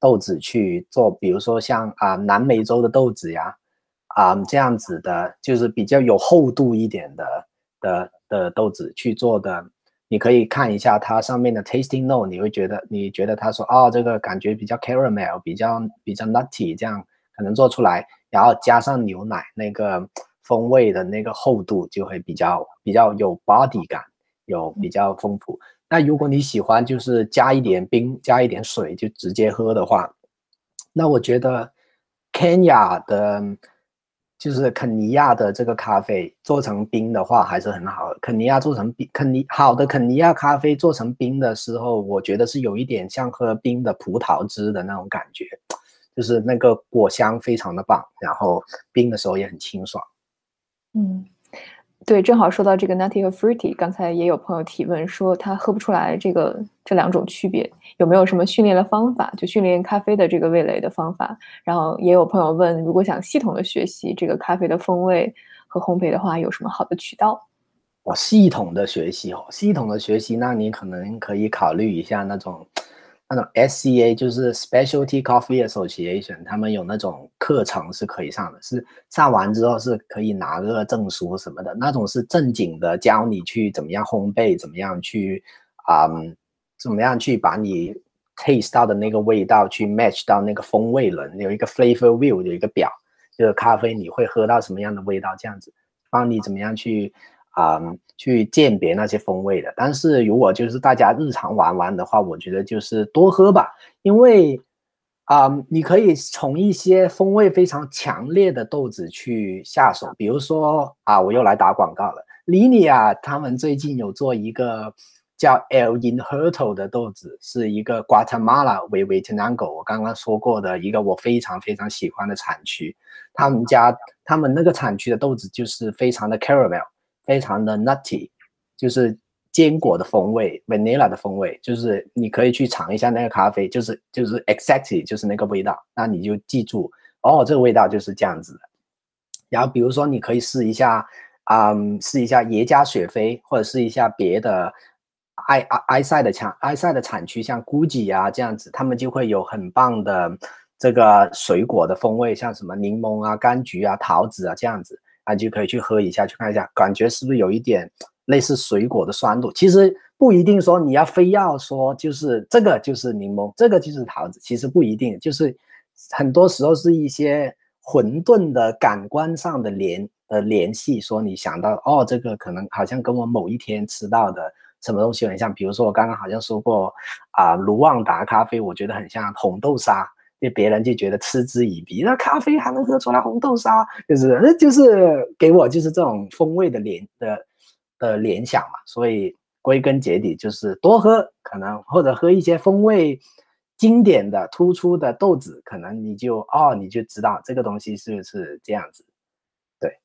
豆子去做，比如说像啊南美洲的豆子呀，啊这样子的，就是比较有厚度一点的的的豆子去做的。你可以看一下它上面的 tasting note，你会觉得你觉得他说哦，这个感觉比较 caramel，比较比较 nutty，这样可能做出来。然后加上牛奶，那个风味的那个厚度就会比较比较有 body 感，有比较丰富。那如果你喜欢就是加一点冰，加一点水就直接喝的话，那我觉得 Kenya 的，就是肯尼亚的这个咖啡做成冰的话还是很好的。肯尼亚做成冰，肯尼好的肯尼亚咖啡做成冰的时候，我觉得是有一点像喝冰的葡萄汁的那种感觉。就是那个果香非常的棒，然后冰的时候也很清爽。嗯，对，正好说到这个 nutty 和 fruity，刚才也有朋友提问说他喝不出来这个这两种区别，有没有什么训练的方法？就训练咖啡的这个味蕾的方法。然后也有朋友问，如果想系统的学习这个咖啡的风味和烘焙的话，有什么好的渠道？哦，系统的学习哦，系统的学习，那你可能可以考虑一下那种。那种 SCA 就是 Specialty Coffee Association，他们有那种课程是可以上的，是上完之后是可以拿个证书什么的。那种是正经的，教你去怎么样烘焙，怎么样去啊，怎么样去把你 taste 到的那个味道去 match 到那个风味轮，有一个 flavor wheel 有一个表，就是咖啡你会喝到什么样的味道，这样子帮你怎么样去。啊，去鉴别那些风味的。但是如果就是大家日常玩玩的话，我觉得就是多喝吧，因为啊，你可以从一些风味非常强烈的豆子去下手。比如说啊，我又来打广告了，Linia 他们最近有做一个叫 El Inherto 的豆子，是一个 Guatemala 为 v i t n a n g o 我刚刚说过的一个我非常非常喜欢的产区。他们家他们那个产区的豆子就是非常的 caramel。非常的 nutty，就是坚果的风味，vanilla 的风味，就是你可以去尝一下那个咖啡，就是就是 exactly 就是那个味道，那你就记住哦，这个味道就是这样子的。然后比如说你可以试一下，嗯，试一下耶加雪菲，或者试一下别的埃埃埃塞的产埃塞的产区，像 Guji 啊这样子，他们就会有很棒的这个水果的风味，像什么柠檬啊、柑橘啊、桃子啊这样子。啊，就可以去喝一下，去看一下，感觉是不是有一点类似水果的酸度？其实不一定说你要非要说就是这个就是柠檬，这个就是桃子，其实不一定，就是很多时候是一些混沌的感官上的联呃联系，说你想到哦，这个可能好像跟我某一天吃到的什么东西很像，比如说我刚刚好像说过啊，卢旺达咖啡，我觉得很像红豆沙。就别人就觉得嗤之以鼻，那咖啡还能喝出来红豆沙，就是那就是给我就是这种风味的联的的联想嘛。所以归根结底就是多喝，可能或者喝一些风味经典的、突出的豆子，可能你就哦你就知道这个东西是不是这样子。对，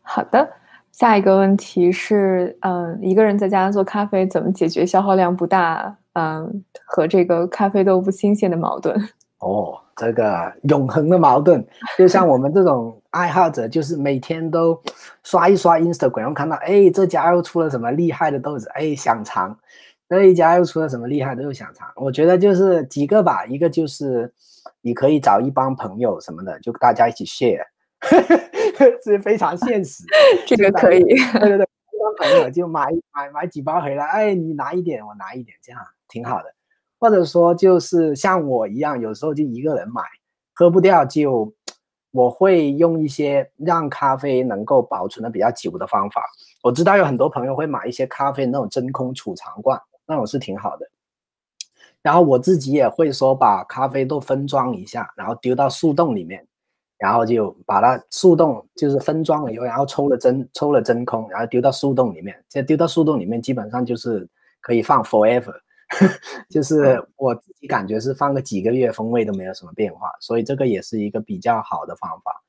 好的，下一个问题是，嗯，一个人在家做咖啡怎么解决消耗量不大？嗯，和这个咖啡豆不新鲜的矛盾 [laughs] 哦，这个永恒的矛盾，就像我们这种爱好者，就是每天都刷一刷 Instagram，看到哎这家又出了什么厉害的豆子，哎想尝；那一家又出了什么厉害的又想尝。我觉得就是几个吧，一个就是你可以找一帮朋友什么的，就大家一起 share，[laughs] 是非常现实。这个可以，对对对，朋友就买买买几包回来，哎你拿一点，我拿一点，这样。挺好的，或者说就是像我一样，有时候就一个人买，喝不掉就我会用一些让咖啡能够保存的比较久的方法。我知道有很多朋友会买一些咖啡那种真空储藏罐，那种是挺好的。然后我自己也会说把咖啡豆分装一下，然后丢到树洞里面，然后就把它速冻，就是分装了以后，然后抽了真抽了真空，然后丢到速冻里面。这丢到速冻里面，基本上就是可以放 forever。[laughs] 就是我自己感觉是放个几个月，风味都没有什么变化，所以这个也是一个比较好的方法。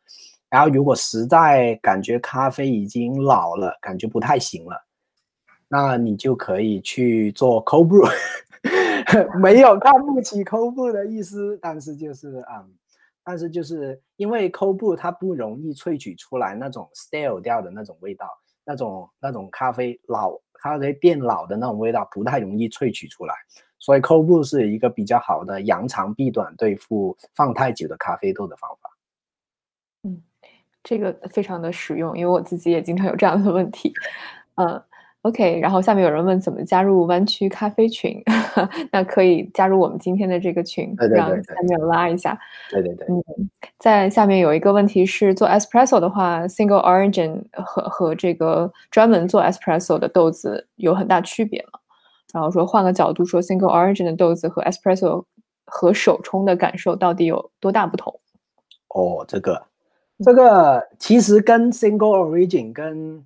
然后如果实在感觉咖啡已经老了，感觉不太行了，那你就可以去做 cold brew，[laughs] 没有看不起 cold brew 的意思，但是就是啊、嗯，但是就是因为 cold brew 它不容易萃取出来那种 stale 掉的那种味道，那种那种咖啡老咖啡变老的那种味道不太容易萃取出来，所以 cold brew 是一个比较好的扬长避短对付放太久的咖啡豆的方法。嗯，这个非常的实用，因为我自己也经常有这样的问题。嗯，OK，然后下面有人问怎么加入湾区咖啡群，[laughs] 那可以加入我们今天的这个群，对对对让对下面拉一下。对对对，嗯，在下面有一个问题是，做 espresso 的话，single origin 和和这个专门做 espresso 的豆子有很大区别吗？然后说换个角度说，single origin 的豆子和 espresso 和手冲的感受到底有多大不同？哦，这个这个其实跟 single origin 跟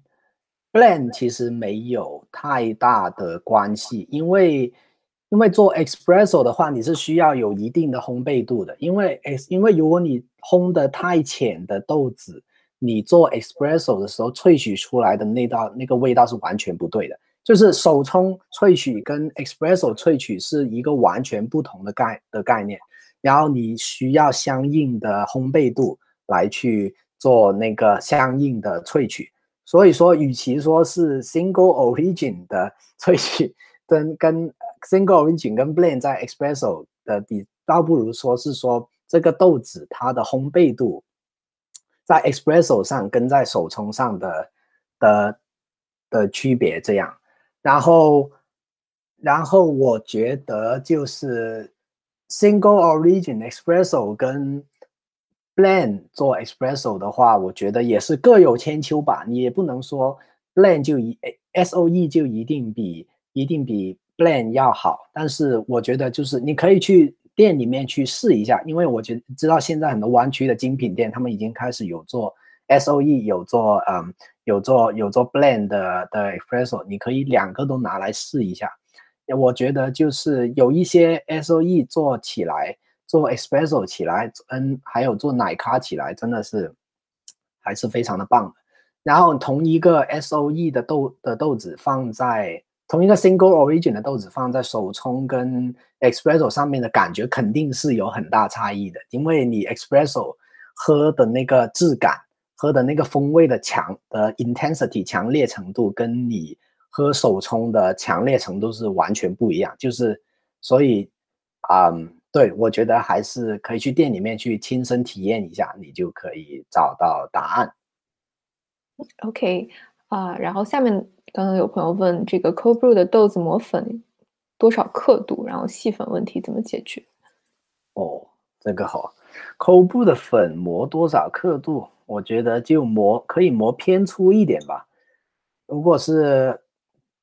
plan 其实没有太大的关系，因为因为做 espresso 的话，你是需要有一定的烘焙度的，因为因为如果你烘的太浅的豆子，你做 espresso 的时候萃取出来的那道那个味道是完全不对的。就是手冲萃取跟 espresso 萃取是一个完全不同的概的概念，然后你需要相应的烘焙度来去做那个相应的萃取。所以说，与其说是 single origin 的萃取，跟跟 single origin 跟 blend 在 espresso 的比，倒不如说是说这个豆子它的烘焙度在 espresso 上跟在手冲上的的的区别这样。然后，然后我觉得就是 single origin espresso 跟 blend 做 espresso 的话，我觉得也是各有千秋吧。你也不能说 blend 就一 S O E 就一定比一定比 blend 要好。但是我觉得就是你可以去店里面去试一下，因为我觉知道现在很多湾区的精品店，他们已经开始有做 S O E，有做嗯。有做有做 blend 的的 espresso，你可以两个都拿来试一下。我觉得就是有一些 SOE 做起来，做 espresso 起来，嗯，还有做奶咖起来，真的是还是非常的棒。然后同一个 SOE 的豆的豆子放在同一个 single origin 的豆子放在手冲跟 espresso 上面的感觉肯定是有很大差异的，因为你 espresso 喝的那个质感。喝的那个风味的强的 intensity 强烈程度，跟你喝手冲的强烈程度是完全不一样。就是所以，嗯，对我觉得还是可以去店里面去亲身体验一下，你就可以找到答案。OK 啊、然后下面刚刚有朋友问这个 cold brew 的豆子磨粉多少刻度，然后细粉问题怎么解决？哦，这个好，cold brew 的粉磨多少刻度？我觉得就磨可以磨偏粗一点吧。如果是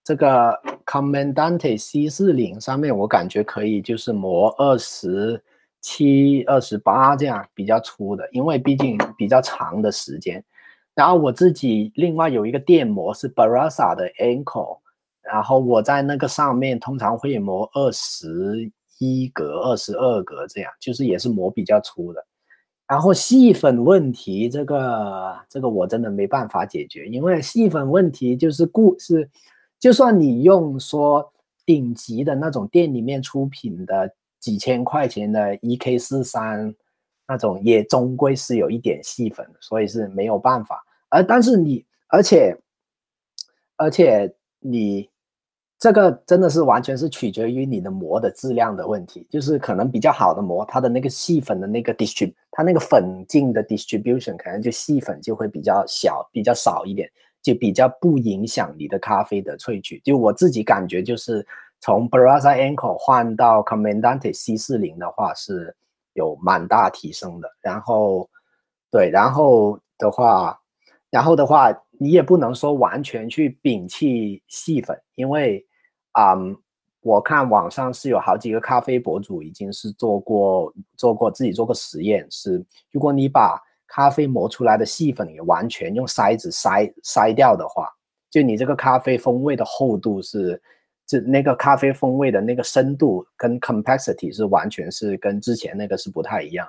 这个 Commandante C 四零上面，我感觉可以就是磨二十七、二十八这样比较粗的，因为毕竟比较长的时间。然后我自己另外有一个电磨是 Barasa 的 Ankle，然后我在那个上面通常会磨二十一格、二十二格这样，就是也是磨比较粗的。然后细粉问题，这个这个我真的没办法解决，因为细粉问题就是固是，就算你用说顶级的那种店里面出品的几千块钱的 EK 四三那种，也终归是有一点细粉，所以是没有办法。而但是你，而且而且你。这个真的是完全是取决于你的膜的质量的问题，就是可能比较好的膜，它的那个细粉的那个 distrib，它那个粉净的 distribution 可能就细粉就会比较小，比较少一点，就比较不影响你的咖啡的萃取。就我自己感觉，就是从 Barossa Ankle 换到 Commandante C 四零的话是有蛮大提升的。然后，对，然后的话，然后的话，你也不能说完全去摒弃细粉，因为。嗯，我看网上是有好几个咖啡博主已经是做过做过自己做过实验，是如果你把咖啡磨出来的细粉也完全用筛子筛筛掉的话，就你这个咖啡风味的厚度是，就那个咖啡风味的那个深度跟 complexity 是完全是跟之前那个是不太一样，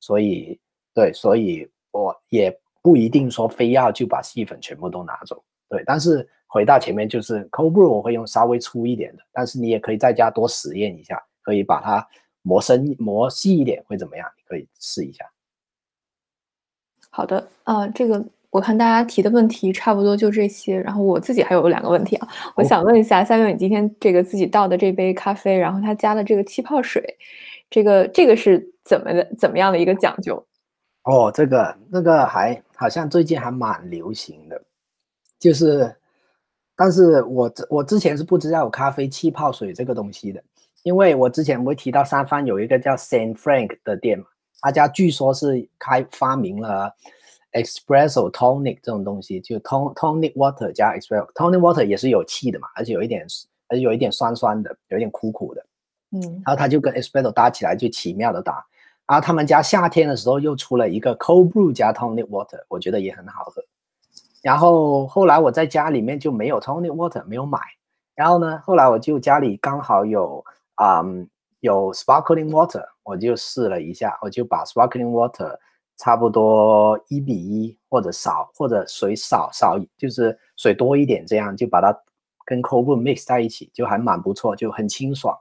所以对，所以我也不一定说非要就把细粉全部都拿走，对，但是。回到前面，就是 cold brew 我会用稍微粗一点的，但是你也可以在家多实验一下，可以把它磨深、磨细一点会怎么样？你可以试一下。好的，啊，这个我看大家提的问题差不多就这些，然后我自己还有两个问题啊，我想问一下，三月你今天这个自己倒的这杯咖啡，然后它加了这个气泡水，这个这个是怎么的？怎么样的一个讲究？哦，这个那个还好像最近还蛮流行的，就是，但是我我之前是不知道有咖啡气泡水这个东西的，因为我之前不是提到三藩有一个叫 Saint Frank 的店嘛，他家据说是开发明了 Espresso Tonic 这种东西，就 Ton Tonic Water 加 Espresso Tonic Water 也是有气的嘛，而且有一点而且有一点酸酸的，有一点苦苦的，嗯，然后他就跟 Espresso 搭起来就奇妙的搭。然后他们家夏天的时候又出了一个 cold brew 加 tonic water，我觉得也很好喝。然后后来我在家里面就没有 tonic water，没有买。然后呢，后来我就家里刚好有啊有 sparkling water，我就试了一下，我就把 sparkling water 差不多一比一或者少或者水少少就是水多一点，这样就把它跟 c o b o n mix 在一起，就还蛮不错，就很清爽。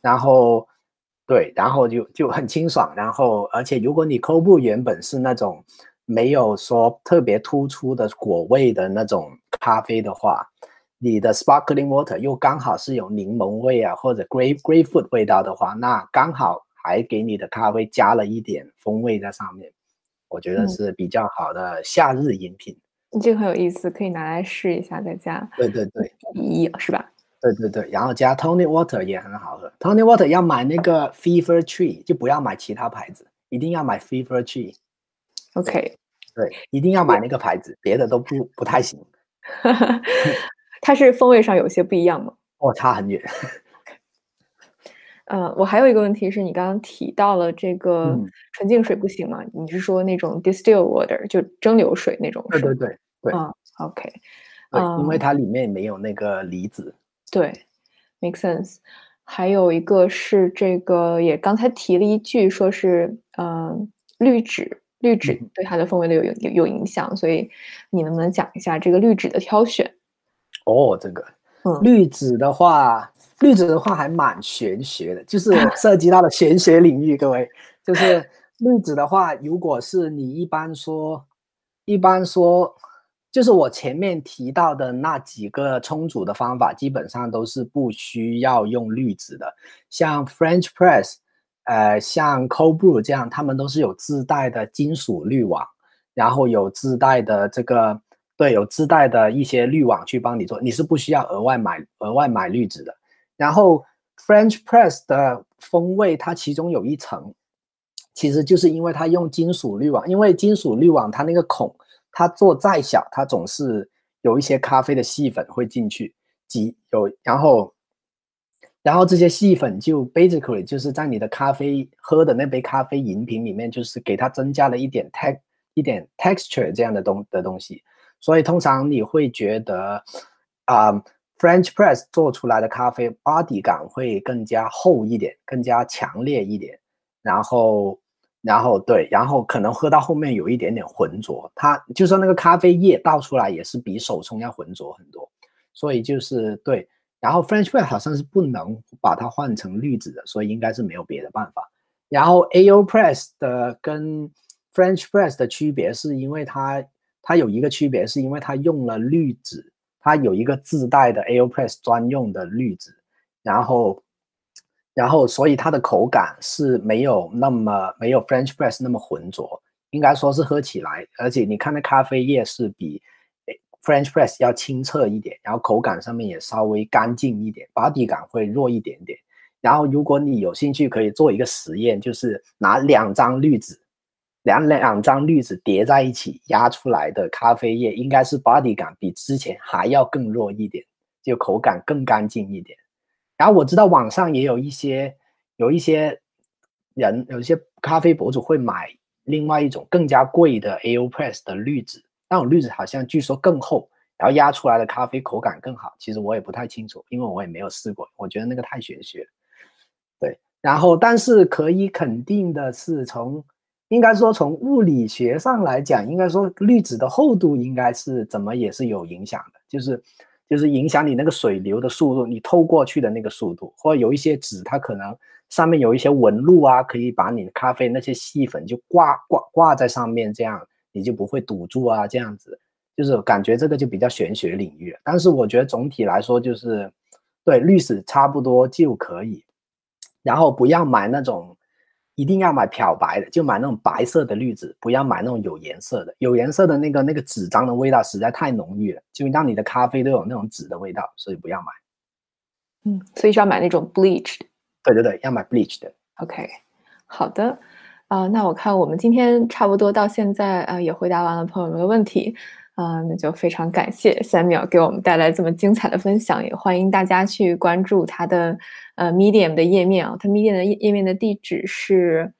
然后。对，然后就就很清爽，然后而且如果你 c o b o n 原本是那种没有说特别突出的果味的那种咖啡的话，你的 sparkling water 又刚好是有柠檬味啊或者 grape grapefruit 味道的话，那刚好还给你的咖啡加了一点风味在上面，我觉得是比较好的夏日饮品。这个很有意思，可以拿来试一下在家。对对对，一是吧？对对对，然后加 tonic water 也很好喝。tonic water 要买那个 Fever Tree，就不要买其他牌子，一定要买 Fever Tree。OK，对，一定要买那个牌子，别的都不不太行。[laughs] 它是风味上有些不一样吗？哦，差很远。呃，我还有一个问题是你刚刚提到了这个纯净水不行吗？你是说那种 distill water 就蒸馏水那种？对对对对。啊，OK。对，因为它里面没有那个离子。对，make sense。还有一个是这个，也刚才提了一句，说是嗯，滤纸，滤纸对它的风味的有有有影响，所以你能不能讲一下这个滤纸的挑选？哦，这个，嗯，滤纸的话，滤纸的话还蛮玄学的，就是 [laughs] 涉及到了玄学领域。各位，就是滤纸的话，如果是你一般说，一般说。就是我前面提到的那几个冲煮的方法，基本上都是不需要用滤纸的。像 French press，呃，像 cold brew 这样，他们都是有自带的金属滤网，然后有自带的这个，对，有自带的一些滤网去帮你做，你是不需要额外买额外买滤纸的。然后 French press 的风味，它其中有一层，其实就是因为它用金属滤网，因为金属滤网它那个孔。它做再小，它总是有一些咖啡的细粉会进去挤有，然后，然后这些细粉就 basically 就是在你的咖啡喝的那杯咖啡饮品里面，就是给它增加了一点 tex 一点 texture 这样的东的东西，所以通常你会觉得啊，French press 做出来的咖啡 body 感会更加厚一点，更加强烈一点，然后。然后对，然后可能喝到后面有一点点浑浊，它就算那个咖啡液倒出来也是比手冲要浑浊很多，所以就是对。然后 French press 好像是不能把它换成滤纸的，所以应该是没有别的办法。然后 A O press 的跟 French press 的区别是因为它它有一个区别是因为它用了滤纸，它有一个自带的 A O press 专用的滤纸，然后。然后，所以它的口感是没有那么没有 French press 那么浑浊，应该说是喝起来，而且你看那咖啡液是比 French press 要清澈一点，然后口感上面也稍微干净一点，body 感会弱一点点。然后，如果你有兴趣，可以做一个实验，就是拿两张滤纸，两两张滤纸叠在一起压出来的咖啡液，应该是 body 感比之前还要更弱一点，就口感更干净一点。然后我知道网上也有一些有一些人，有一些咖啡博主会买另外一种更加贵的 AOPress 的滤纸，那种滤纸好像据说更厚，然后压出来的咖啡口感更好。其实我也不太清楚，因为我也没有试过，我觉得那个太玄学。对，然后但是可以肯定的是，从应该说从物理学上来讲，应该说滤纸的厚度应该是怎么也是有影响的，就是。就是影响你那个水流的速度，你透过去的那个速度，或者有一些纸它可能上面有一些纹路啊，可以把你的咖啡那些细粉就挂挂挂在上面，这样你就不会堵住啊，这样子。就是感觉这个就比较玄学领域，但是我觉得总体来说就是，对滤纸差不多就可以，然后不要买那种，一定要买漂白的，就买那种白色的滤纸，不要买那种有颜色的，有颜色的那个那个纸张的味道实在太浓郁了，就让你的咖啡都有那种纸的味道，所以不要买。嗯，所以是要买那种 bleached。对对对，要买 bleached 的。OK，好的，啊，那我看我们今天差不多到现在啊，也回答完了朋友们的问题。啊，那就非常感谢三秒给我们带来这么精彩的分享，也欢迎大家去关注他的呃 Medium 的页面啊，他 Medium 的页面的地址是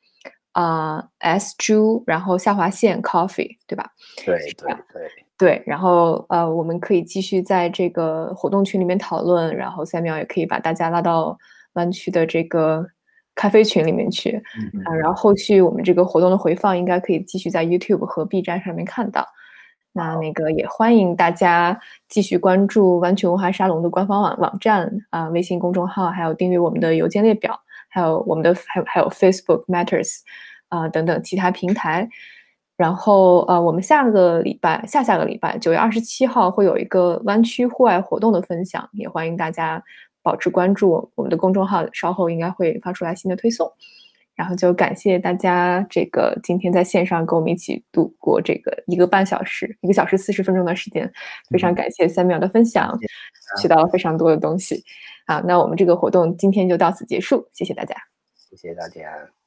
啊 S 朱，然后下划线 Coffee，对吧？对对对对，然后呃，我们可以继续在这个活动群里面讨论，然后三秒也可以把大家拉到湾区的这个咖啡群里面去啊，然后后续我们这个活动的回放应该可以继续在 YouTube 和 B 站上面看到。那那个也欢迎大家继续关注湾区文化沙龙的官方网网站啊，微信公众号，还有订阅我们的邮件列表，还有我们的还有还有 Facebook Matters 啊等等其他平台。然后呃，我们下个礼拜下下个礼拜九月二十七号会有一个湾区户外活动的分享，也欢迎大家保持关注我们的公众号，稍后应该会发出来新的推送。然后就感谢大家，这个今天在线上跟我们一起度过这个一个半小时，一个小时四十分钟的时间，非常感谢三秒的分享，学到了非常多的东西。好，那我们这个活动今天就到此结束，谢谢大家，谢谢大家。